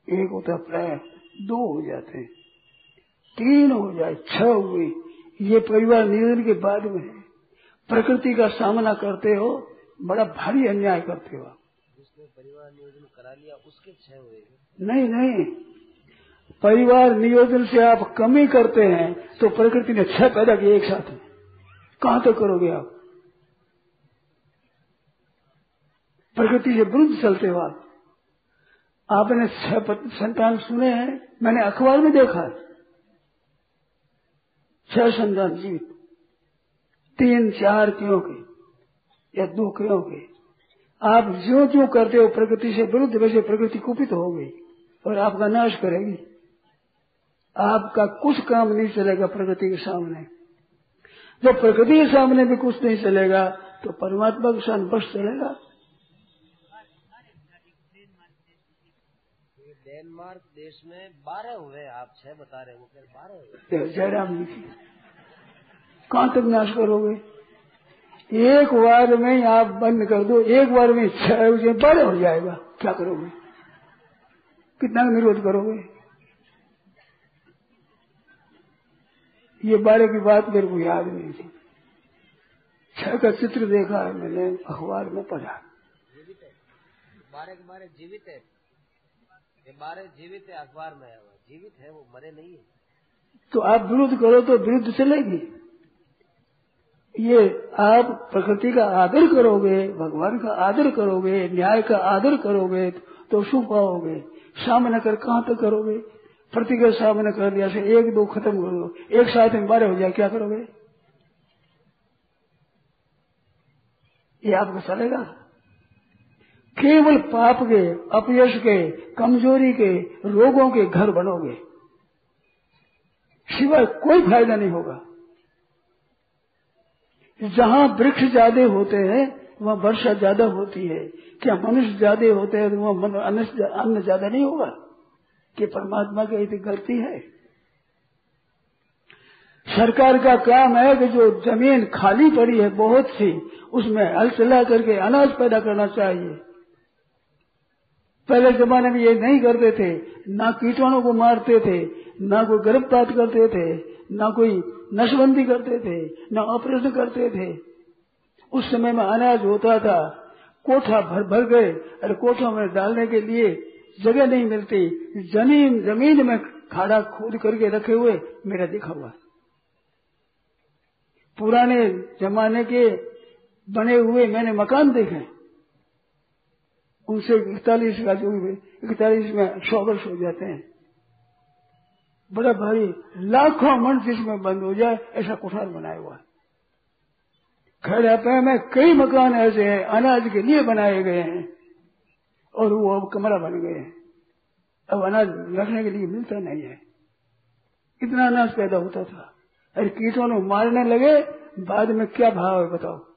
एक होता प्राय दो हो जाते हैं। तीन हो जाए छह हुए। ये परिवार नियोजन के बाद में है प्रकृति का सामना करते हो बड़ा भारी अन्याय करते हो जिसने परिवार नियोजन करा लिया उसके छह हुए। नहीं नहीं। परिवार नियोजन से आप कमी करते हैं तो प्रकृति ने छह पैदा किए एक साथ में। कहाँ तक करोगे आप? प्रकृति से विरुद्ध चलते हो आप। आपने छह संतान सुने हैं, मैंने अखबार में देखा है। छह संतान जीवित तीन चार क्यों के, या दो क्यों के। आप जो जो करते हो, प्रकृति से विरुद्ध, वैसे प्रकृति कुपित हो गई, और आपका नाश करेगी। आपका कुछ काम नहीं चलेगा प्रकृति के सामने। जब प्रकृति के सामने भी कुछ नहीं चलेगा तो परमात्मा के साथ बस चलेगा। डेनमार्क देश में बारह हुए आप छह बता रहे हो बारह हुए। जयराम जी कहाँ तक नाश करोगे? एक बार में आप बंद कर दो एक बार में छह बड़े हो जाएगा। क्या करोगे? कितना विरोध करोगे? ये बारे की बात मेरे को याद नहीं थी। छह का चित्र देखा है मैंने अखबार में पढ़ा। बारह के बारे जीवित है। ये बारह जीवित है, अखबार में है। जीवित है, वो मरे नहीं है। तो आप विरुद्ध करो तो विरुद्ध चलेगी। ये आप प्रकृति का आदर करोगे, भगवान का आदर करोगे, न्याय का आदर करोगे तो सुख पाओगे। सामने कर कहाँ तक करोगे? प्रतिज्ञा सामने कर दिया से एक दो खत्म कर दो। एक साथ में बारह हो जाए, क्या करोगे? ये आपको चलेगा? केवल पाप के, अपयश के, कमज़ोरी के, रोगों के घर बनोगे। सिवाय कोई फ़ायदा नहीं होगा। जहाँ वृक्ष ज़्यादा होते हैं, वहाँ वर्षा ज़्यादा होती है। क्या मनुष्य ज़्यादा होते हैं तो वहाँ अन्न ज़्यादा नहीं होगा? कि परमात्मा की इतनी गलती है? सरकार का काम है कि जो ज़मीन खाली पड़ी है, बहुत सी, उसमें हल चला करके अनाज पैदा करना चाहिए। पहले जमाने में ये नहीं करते थे। ना कीटाणु को मारते थे, ना कोई गर्भपात करते थे, ना कोई नशबंदी करते थे, ना ऑपरेशन करते थे। उस समय में अनाज होता था, कोठा भर भर गए, अरे कोठा में डालने के लिए जगह नहीं मिलती। ज़मीन ज़मीन में खाड़ा खोद करके रखे हुए, मेरा देखा हुआ। पुराने जमाने के बने हुए मैंने मकान देखे। उनसे इकतालीस का जो इकतालीस में सौ वर्ष हो जाते हैं। बड़ा भारी, लाखों मन जिसमें बंद हो जाए, ऐसा कुठार बनाया हुआ खड़े में कई मकान ऐसे हैं, अनाज के लिए बनाए गए हैं, और वो अब कमरा बन गए हैं। अब अनाज रखने के लिए मिलता नहीं है। इतना अनाज पैदा होता था। अरे कीटों ने मारने लगे, बाद में क्या भाव है बताओ?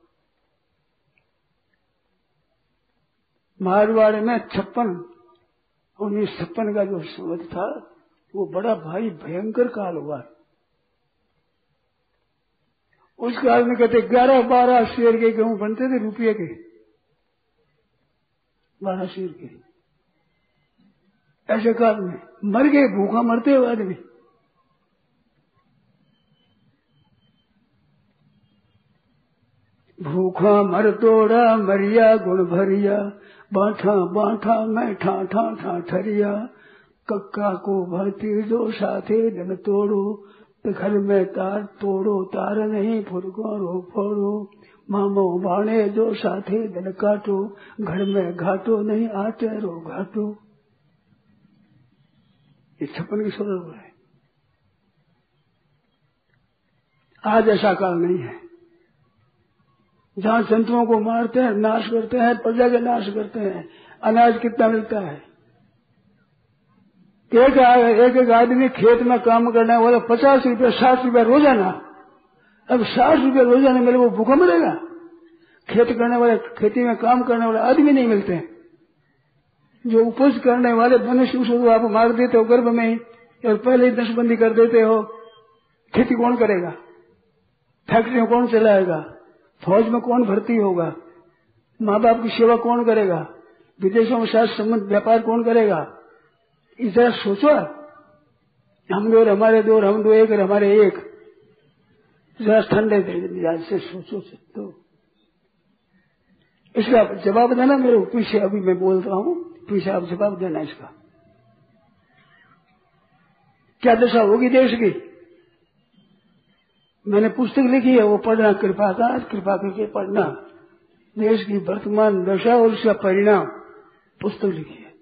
मारवाड़ में छप्पन, उन्नीस छप्पन का जो समझ था, वो बड़ा भारी, भयंकर काल हुआ। उस काल में कहते ग्यारह बारह शेर के गेहूँ बनते थे, रुपये के। बारह शेर के। ऐसे काल में मर गए, भूखा मरते हुए आदमी। भूखा मर तोड़ा, मरिया गुण भरिया बाठा बाठा, मैं ठा ठा ठा, ठरिया। कक्का को भरती जो साथे दिन तोड़ो घर में तार तोड़ो, तार नहीं फुरको रो फोड़ो। मामो बाणे जो साथे दिन काटो, घर में घाटो नहीं आते रो घाटो। ये छप्पन की स्वरूप है। आज ऐसा काल नहीं है। जहाँ जंतुओं को मारते हैं, नाश करते हैं, प्रजा के नाश करते हैं, अनाज कितना मिलता है? एक एक आदमी खेत में काम करने वाला पचास रुपया, साठ रुपया रोज़ाना। अब साठ रुपया रोज़ाना मिले वो भूखा मिलेगा खेत करने वाले, खेती में काम करने वाले आदमी नहीं मिलते। जो उपज करने वाले मनुष्य उसको आप मार देते हो गर्भ में और पहले ही नशबंदी कर देते हो। खेती कौन करेगा? फैक्ट्री कौन चलाएगा? फौज में कौन भर्ती होगा? माँ बाप की सेवा कौन करेगा? विदेशों में साथ संबंध, व्यापार कौन करेगा? इस इधर सोचो। हम दो हमारे दो हम दो एक और हमारे एक। जरा ठंडे मिजाज से सोचो तो इसका जवाब देना मेरे पीछे, अभी मैं बोल रहा हूँ। पीछे आप जवाब देना इसका। क्या दशा होगी देश की? मैंने पुस्तक लिखी है, वो पढ़ना, कृपा का, कृपा करके पढ़ना। देश की वर्तमान दशा और उसका परिणाम, पुस्तक लिखी है।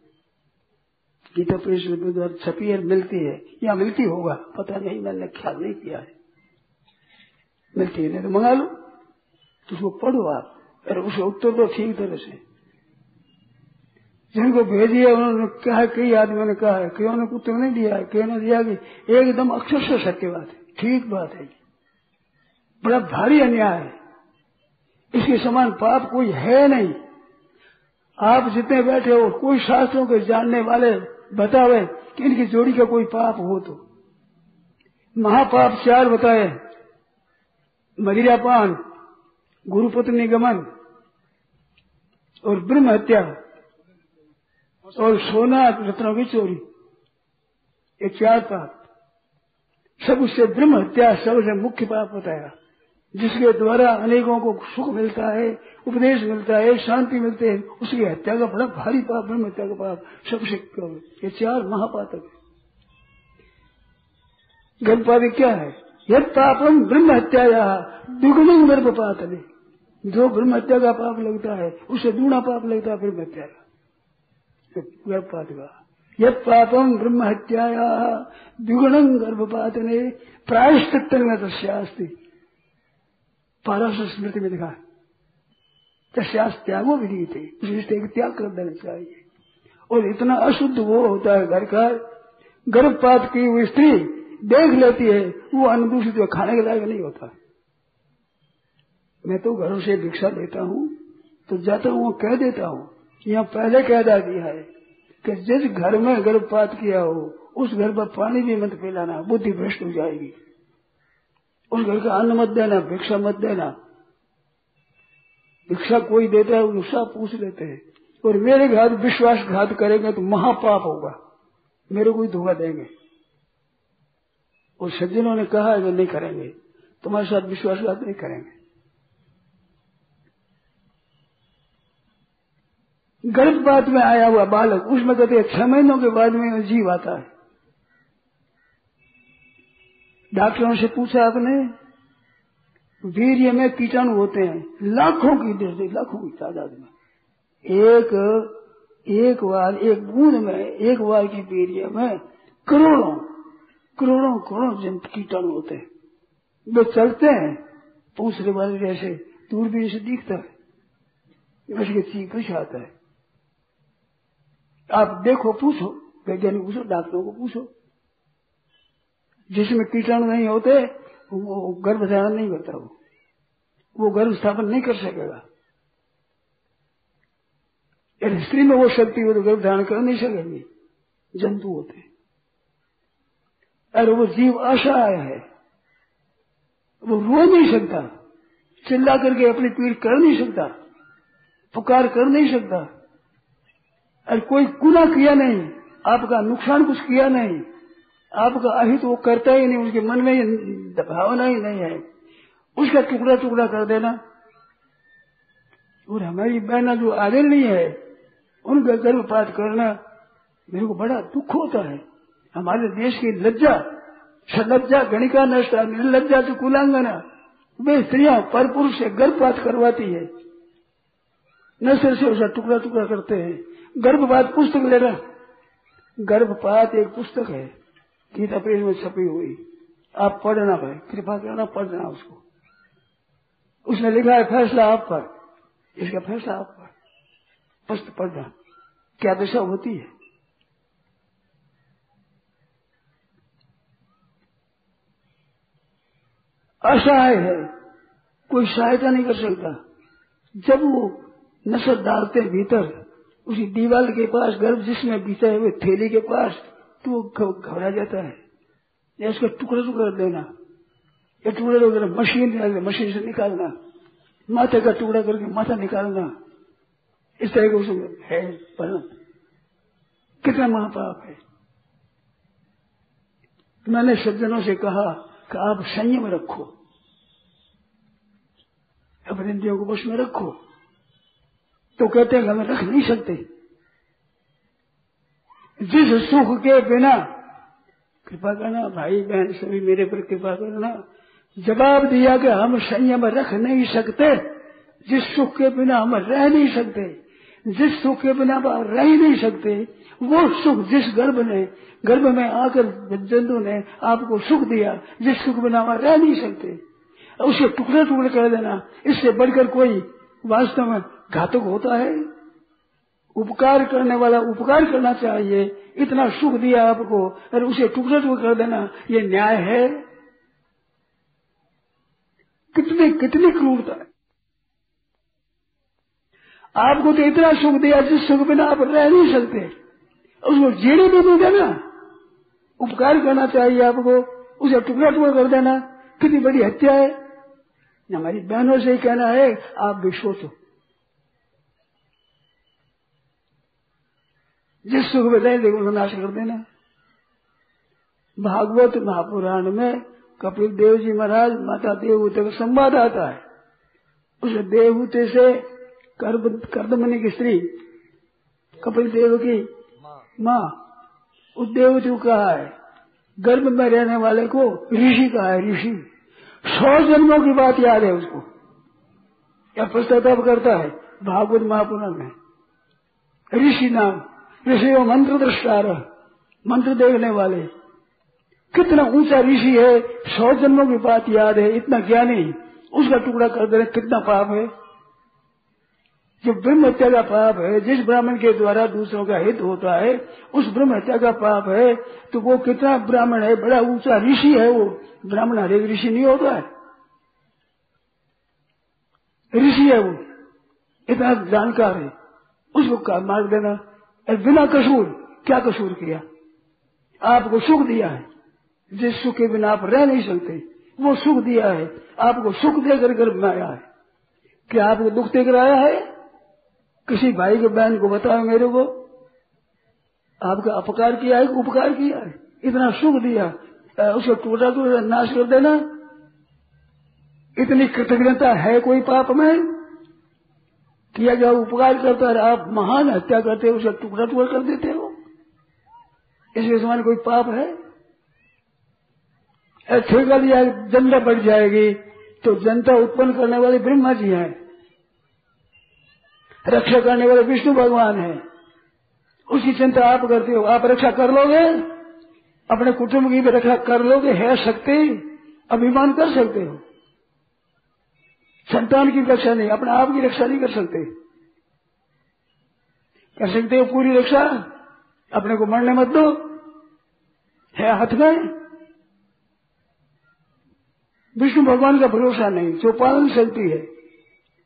गीता प्रेस द्वारा छपी है, मिलती है। या मिलती होगा, पता नहीं, मैंने ख्याल नहीं किया है। मिलती है, नहीं तो मंगा लो। तो उसको पढ़ो आप अरे उसे उत्तर दो, ठीक तरह से। जिनको भेजी है उन्होंने कहा है कई आदमियों ने कहा है क्यों ने उत्तर नहीं दिया है क्यों ने दिया कि एकदम अक्षर से सत्य बात है, ठीक बात है। बड़ा भारी अन्याय है। इसके समान पाप कोई है नहीं। आप जितने बैठे हो, कोई शास्त्रों के जानने वाले बतावे कि इनकी जोड़ी का कोई पाप हो तो। महापाप चार बताए। मदिरापान गुरुपुत्र निगमन और ब्रह्म हत्या और सोना रत्नों की चोरी। ये चार पाप। सब उससे ब्रह्म हत्या सबसे मुख्य पाप बताया। जिसके द्वारा अनेकों को सुख मिलता है, उपदेश मिलता है, शांति मिलते है, उसकी हत्या का बड़ा भारी पाप ब्रह्म हत्या का पाप सबसे ये चार महापातक है। गर्भपात क्या है? यद पापम ब्रह्म हत्या द्विगुण गर्भपात नहीं जो ब्रह्म हत्या का पाप लगता है, उसे दूना पाप लगता है ब्रह्म हत्या का। गर्भपात का यद पापम ब्रह्म हत्या द्विगुण गर्भपात ने प्रायश्चित तस्यास्ती पारस स्मृति में दिखा तस्यास त्यागो विधि थे रिश्ते का त्याग कर देना चाहिए। और इतना अशुद्ध वो होता है घर का, गर्भपात की हुई स्त्री देख लेती है, वो अन्न दूषित खाने के लायक नहीं होता। मैं तो घरों से भिक्षा देता हूँ तो जाता हूँ कह देता हूँ, यहाँ पहले कह दिया है कि जिस घर में गर्भपात किया हो, उस घर पर पानी भी मत पिलाना, बुद्धि भ्रष्ट हो जाएगी। उस घर का अन्न मत देना, भिक्षा मत देना। भिक्षा कोई देता है उसका पूछ लेते हैं। और मेरे घात विश्वासघात करेंगे तो महापाप होगा। मेरे को ही धोखा देंगे। और सज्जनों ने कहा है नहीं करेंगे। तुम्हारे साथ विश्वासघात नहीं करेंगे। गर्भपात में आया हुआ बालक, उसमें कहते हैं, छह महीनों के बाद में जीव आता है। डॉक्टरों से पूछा आपने? वीर्य में कीटाणु होते हैं। लाखों की दृष्टि लाखों की तादाद में। एक एक बार एक बूंद में, एक बार की वीर्य में करोड़ों करोड़ों करोड़ों जन कीटाणु होते हैं। वे चलते हैं। पूछने वाले जैसे दूर दूरबीन से दिखता है। वैसे चीख आता है। आप देखो, पूछो, वैज्ञानिक पूछो, डॉक्टरों को पूछो। जिसमें कीटाणु नहीं होते, वो गर्भ धारण नहीं करता वो। वो गर्भ स्थापन नहीं कर सकेगा। यदि स्त्री में वो शक्ति हो तो गर्भ धारण कर नहीं सकेगी। जंतु होते। अरे वो जीव आशा आया है। वो रो नहीं सकता। चिल्ला करके अपनी पीड़ कर नहीं सकता। पुकार कर नहीं सकता। अरे कोई गुना किया नहीं। आपका नुकसान कुछ किया नहीं। आपका अहित वो करता ही नहीं, उसके मन में भावना ही नहीं है। उसका टुकड़ा टुकड़ा कर देना। और हमारी बहना जो नहीं है, उनका गर्भपात करना मेरे को बड़ा दुख होता है। हमारे देश की लज्जा, सलज्जा, गणिका नष्ट, निर्लज्जा जो कुलांगना, वे स्त्रियाँ पर पुरुष से गर्भपात करवाती है। नशे से उसका टुकड़ा टुकड़ा करते हैं। गर्भपात पुस्तक लेना गर्भपात एक पुस्तक है। गीता प्रेस में छपी हुई। आप पढ़ना भाई, कृपा करना पढ़ना उसको। उसने लिखा है, फैसला आप पर। इसका फैसला आप पर। पुस्तक पढ़ना। क्या दशा होती है? असहाय है। कोई सहायता नहीं कर सकता। जब वो नशर डालते भीतर, उसी दीवार के पास, गर्भ जिसमें बीता हुए थैली के पास तो घबरा जाता है। या उसका टुकड़ा टुकड़ा देना, या टुकड़ा टुकड़ा मशीन मशीन से निकालना, माथे का टुकड़ा करके माथा निकालना, इस तरह का उसमें है कितना महापाप है। मैंने सज्जनों से कहा कि आप संयम रखो। अपने इंद्रियों को वश में रखो। तो कहते हैं हमें रख नहीं सकते। जिस सुख के बिना कृपा करना, भाई बहन सभी मेरे पर कृपा करना। जवाब दिया कि हम संयम रख नहीं सकते। जिस सुख के बिना हम रह नहीं सकते, जिस सुख के बिना आप रह ही नहीं सकते, वो सुख जिस गर्भ ने, गर्भ में आकर जंतु ने आपको सुख दिया, जिस सुख बिना आप रह नहीं सकते, उसे टुकड़े टुकड़े कर देना। इससे बढ़कर कोई वास्तव में घातक होता है। उपकार करने वाला उपकार करना चाहिए। इतना सुख दिया आपको और उसे टुकड़े टुकड़े कर देना, ये न्याय है। कितनी कितनी क्रूरता है। आपको तो इतना सुख दिया जिस सुख बिना आप रह नहीं सकते। उसको जीने भी नहीं देना। उपकार करना चाहिए आपको, उसे टुकड़ा टुकड़ा कर देना। कितनी बड़ी हत्या है। हमारी बहनों से ही कहना है, आप भी सोचो। जिस सुख में बताए देखो नाश कर देना। भागवत महापुराण में कपिल देव जी महाराज, माता देवहूते का संवाद आता है। उस देवहूते से कर्दमनी की स्त्री, कपिल देव की माँ, उस देवती को कहा है। गर्भ में रहने वाले को ऋषि कहा है, ऋषि। सौ जन्मों की बात याद है उसको। या पश्चाताप करता है, भागवत महापुराण में। ऋषि नाम। ऋषि वो मंत्र दृष्टार, मंत्र देखने वाले। कितना ऊँचा ऋषि है, सौ जन्मों की बात याद है, इतना ज्ञानी, उसका टुकड़ा कर दे कितना पाप है। जो ब्रह्म हत्या का पाप है, जिस ब्राह्मण के द्वारा दूसरों का हित होता है, उस ब्रह्म हत्या का पाप है तो वो कितना ब्राह्मण है, बड़ा ऊँचा ऋषि है वो। ब्राह्मण हरेक ऋषि नहीं होता है। ऋषि है वो, इतना जानकार है, उसको मार देना। बिना कसूर, क्या कसूर किया? आपको सुख दिया है। जिस सुख के बिना आप रह नहीं सकते, वो सुख दिया है। आपको सुख देकर गर्भ में आया है। क्या आपको दुख देकर आया है? किसी भाई के बहन को बताओ मेरे को। आपका अपकार किया है उपकार किया है? इतना सुख दिया उसको टूटा टूटा नाश कर देना। इतनी कृतज्ञता है कोई पाप में? किया गया उपकार करता है, आप महान हत्या करते हो, उसे टुकड़ा टुकड़ा कर देते हो। इसके समान कोई पाप है? ठेका दिया जनता बढ़ जाएगी तो जनता उत्पन्न करने वाले ब्रह्मा जी हैं। रक्षा करने वाले विष्णु भगवान हैं। उसकी चिंता आप करते हो। आप रक्षा कर लोगे? अपने कुटुंब की भी रक्षा कर लोगे? है सकते अभिमान कर सकते हो? संतान की रक्षा नहीं, अपने आप की रक्षा नहीं कर सकते। कर सकते हो पूरी रक्षा? अपने को मरने मत दो। है हाथ में? विष्णु भगवान का भरोसा नहीं, जो पालन शक्ति है।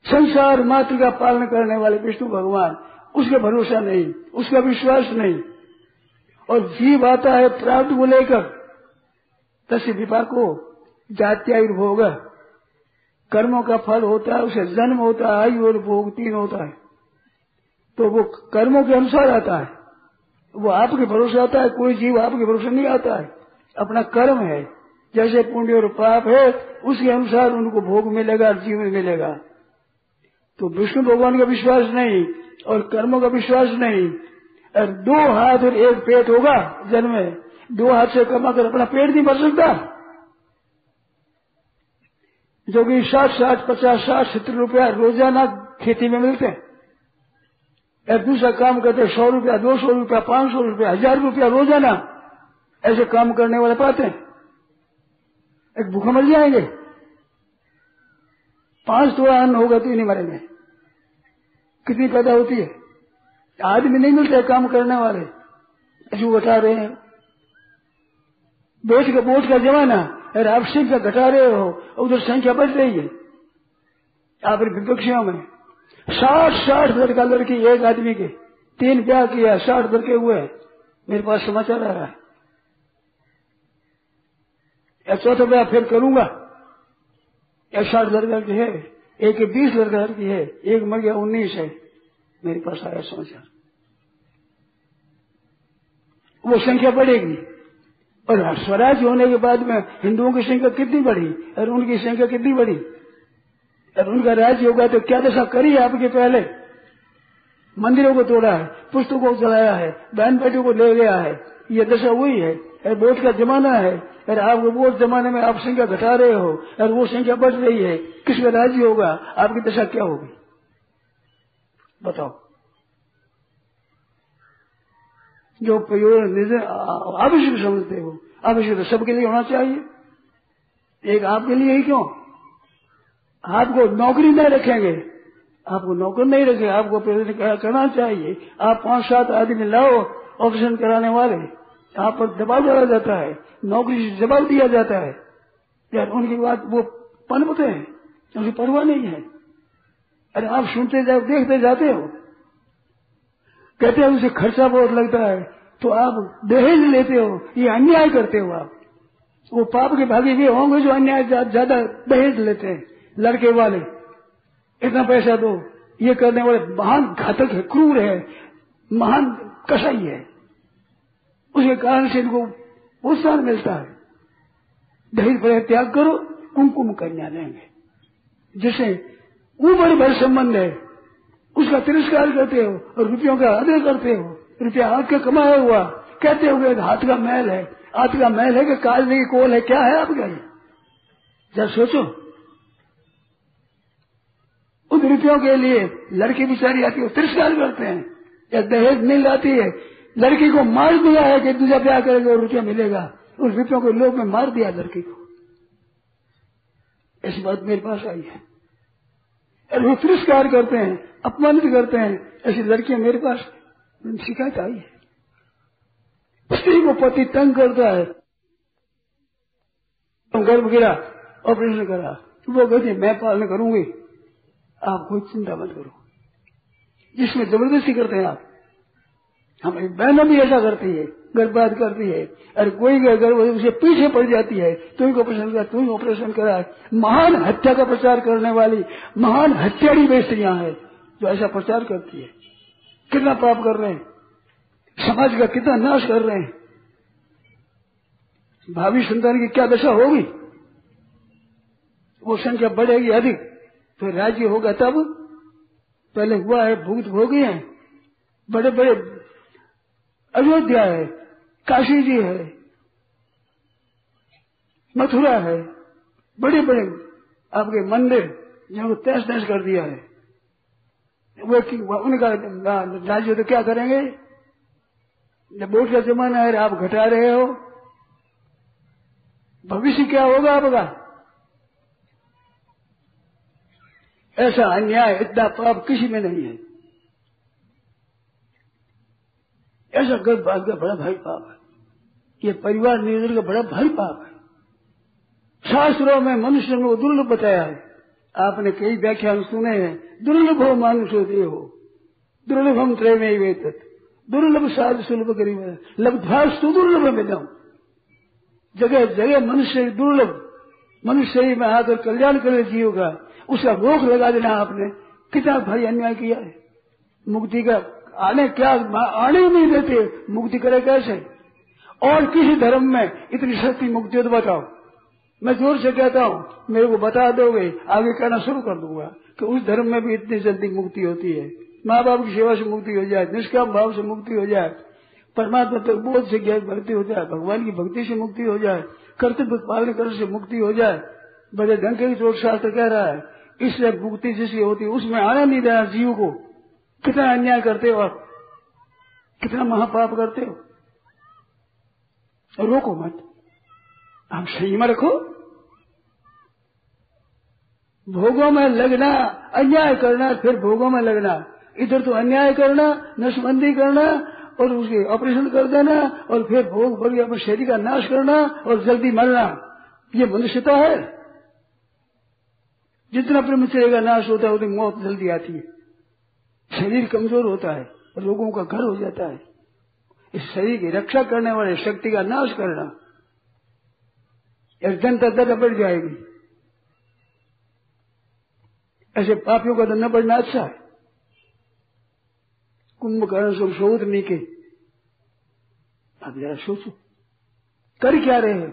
संसार मात्र का पालन करने वाले विष्णु भगवान, उसका भरोसा नहीं, उसका विश्वास नहीं। और जीव आता है प्राप्त को लेकर, तस्य विपाको जात्यायुर्भोग। कर्मों का फल होता है, उसे जन्म होता है, आयु और भोग तीन होता है। तो वो कर्मों के अनुसार आता है। वो आपके भरोसे आता है, कोई जीव आपके भरोसे नहीं आता है। अपना कर्म है, जैसे पुण्य और पाप है, उसके अनुसार उनको भोग मिलेगा जीवन मिलेगा। तो विष्णु भगवान का विश्वास नहीं, और कर्मों का विश्वास नहीं। और दो हाथ और एक पेट होगा जन्म में। दो हाथ से कमा कर अपना पेट नहीं भर सकता। जो कि साठ साठ, पचास, साठ, सत्तर रुपया रोज़ाना खेती में मिलते हैं। या दूसरा काम करते सौ रुपया, दो सौ रुपया, पाँच सौ रुपया, हज़ार रुपया रोज़ाना। ऐसे काम करने वाले पाते हैं। एक भूखा मर जाएँगे। पाँच थोड़ा अन्न होगा तो ही नहीं मरेंगे कितनी पैदा होती है? आदमी नहीं मिलते काम करने वाले। जो बता रहे हैं। बोझ का बोझ का जमाना। अरे आप संख्या घटा रहे हो, उधर संख्या बढ़ रही है। आप विपक्षियों में साठ साठ लड़का लड़की, एक आदमी के, तीन ब्याह किया, साठ लड़के हुए। मेरे पास समाचार आ रहा है। या चौथा ब्याह फिर करूँगा। या साठ लड़का की है, एक बीस लड़का लड़की है, एक मर गया, उन्नीस है। मेरे पास आया समाचार। वो संख्या बढ़ेगी। और स्वराज होने के बाद में हिंदुओं की संख्या कितनी बढ़ी और उनकी संख्या कितनी बढ़ी? और उनका राज्य होगा तो क्या दशा करी है आपके पहले? मंदिरों को तोड़ा है, पुस्तकों को चलाया है बहन बेटियों को ले गया है, ये दशा हुई है वोट का जमाना है, और आप वोट जमाने में आप संख्या घटा रहे हो, और वो संख्या बढ़ रही है, किसका राज्य होगा? आपकी दशा क्या होगी? बताओ। जो प्रयोग आवश्यक समझते हो। आवश्यक तो सबके लिए होना चाहिए। एक आपके लिए ही क्यों? आपको नौकरी नहीं रखेंगे। आपको नौकर नहीं रखेंगे, आपको प्रयोजन करना चाहिए। आप पाँच सात आदमी लाओ, ऑपरेशन कराने वाले, आप पर दबाव डाला जाता है। नौकरी से जवाब दिया जाता है। यार, उनकी बात वो पनपते हैं, उनकी परवाह नहीं है। अरे आप सुनते जाओ, देखते जाते हो। कहते हैं, उसे खर्चा बहुत लगता है। तो आप दहेज लेते हो, ये अन्याय करते हो आप। वो पाप के भागी भी होंगे जो अन्याय ज़्यादा दहेज लेते हैं, लड़के वाले। इतना पैसा दो। ये करने वाले महान घातक है, क्रूर है, महान कसाई है। उसके कारण से इनको प्रोत्साहन मिलता है। दहेज पर त्याग करो, कुमकुम कन्या देंगे जिसे ऊपर भर संबंध है उसका तिरस्कार करते हो और रुपयों का आदर करते हो। रुपया हाथ का कमाया हुआ। कहते हो हाथ का मैल है। हाथ का मैल है कि काजने की कोल है, क्या है आपका ये जब सोचो। उन रुपयों के लिए लड़की बिचारी आती है तिरस्कार करते हैं। या दहेज मिल जाती है। लड़की को मार दिया है कि दूसरा ब्याह करेगा और रुपया मिलेगा। उस रुपयों को लोग में मार दिया लड़की को। ऐसी बात मेरे पास आई है। और वो तिरस्कार करते हैं, अपमानित करते हैं, ऐसी लड़कियाँ मेरे पास शिकायत आई है। स्त्री को पति तंग करता है। गर्भ गिरा, ऑपरेशन करा वो कहती मैं पालन करूँगी। आप कोई चिंता मत करो। जिसमें ज़बरदस्ती करते हैं आप। हमारी बहनों भी ऐसा करती है, गर्भपात करती है, और कोई गर्भ, उसे पीछे पड़ जाती है, तू ही ऑपरेशन करा, तू ही ऑपरेशन करा। महान हत्या का प्रचार करने वाली, महान हत्याड़ी वे स्त्रियाँ हैं, जो ऐसा प्रचार करती है। कितना पाप कर रहे हैं, समाज का कितना नाश कर रहे हैं। भावी संतान की क्या दशा होगी? वो संख्या बढ़ेगी अधिक तो राज्य होगा तब। पहले हुआ है भूत भोगी है बड़े बड़े अयोध्या है, काशी जी है, मथुरा है बड़े बड़े आपके मंदिर जिनको तैस तैस कर दिया है। वो उनका राज्य तो क्या करेंगे? जब वोट का जमाना है, आप घटा रहे हो, भविष्य क्या होगा आपका? ऐसा अन्याय, इतना पाप किसी में नहीं है। ऐसा गर्भ बात का बड़ा भारी पाप है। ये परिवार नियोजन का बड़ा भारी पाप है। शास्त्रों में मनुष्य को दुर्लभ बताया है। आपने कई व्याख्यान सुने हैं। दुर्लभ हो मानुषो हो। दुर्लभ हम त्रय में वेत दुर्लभ साध सुलभ गरीब लब्धास दुर्लभ में जाऊँ जगह जगह मनुष्य दुर्लभ। मनुष्य ही में आकर कल्याण करे जीव का। उसका रोक लगा देना आपने। कितना भारी अन्याय किया है। मुक्ति का आने क्या आने ही नहीं देते, मुक्ति करे कैसे? और किसी धर्म में इतनी शक्ति मुक्ति तो बताओ? मैं ज़ोर से कहता हूँ, मेरे को बता दोगे, आगे कहना शुरू कर दूँगा कि उस धर्म में भी इतनी जल्दी मुक्ति होती है। माँ बाप की सेवा से मुक्ति हो जाए, निष्काम भाव से मुक्ति हो जाए, परमात्मा तक बोध से ज्ञान भक्ति हो जाए, भगवान की भक्ति से मुक्ति हो जाए, कर्तव्य पालन कर से मुक्ति हो जाए, बड़े डंके की चोट शास्त्र कह रहा है, इसलिए मुक्ति जिसकी होती है, उसमें आना नहीं देना जीव को। कितना अन्याय करते हो आप? कितना महापाप करते हो? रोको मत। सही में रखो। भोगों में लगना, अन्याय करना, फिर भोगों में लगना। इधर तो अन्याय करना नशबंदी करना, और उसके ऑपरेशन कर देना, और फिर भोग भोग अपने शरीर का नाश करना, और जल्दी मरना। ये मनुष्यता है। जितना प्रेम चलेगा नाश होता है, उतनी मौत जल्दी आती है। शरीर कमज़ोर होता है और लोगों का घर हो जाता है। इस शरीर की रक्षा करने वाले शक्ति का नाश करना जनता दर बढ़ जाएगी। ऐसे पापियों का दंड बढ़ना अच्छा है। कुंभकर्ण सब शोध नहीं के। आप जरा सोचो, कर क्या रहे हैं?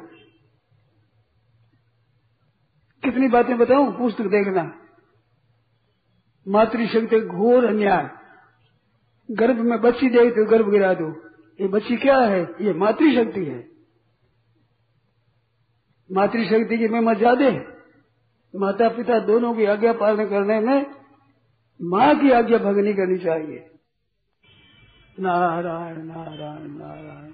कितनी बातें बताऊँ, पुस्तक देखना। मातृशक्ति घोर अन्याय। गर्भ में बच्ची दे तो गर्भ गिरा दो। ये बच्ची क्या है? ये मातृशक्ति है। मातृशक्ति की महिमा ज़्यादा है। माता पिता दोनों की आज्ञा पालन करने में माँ की आज्ञा भगनी करनी चाहिए। नारायण नारायण नारायण।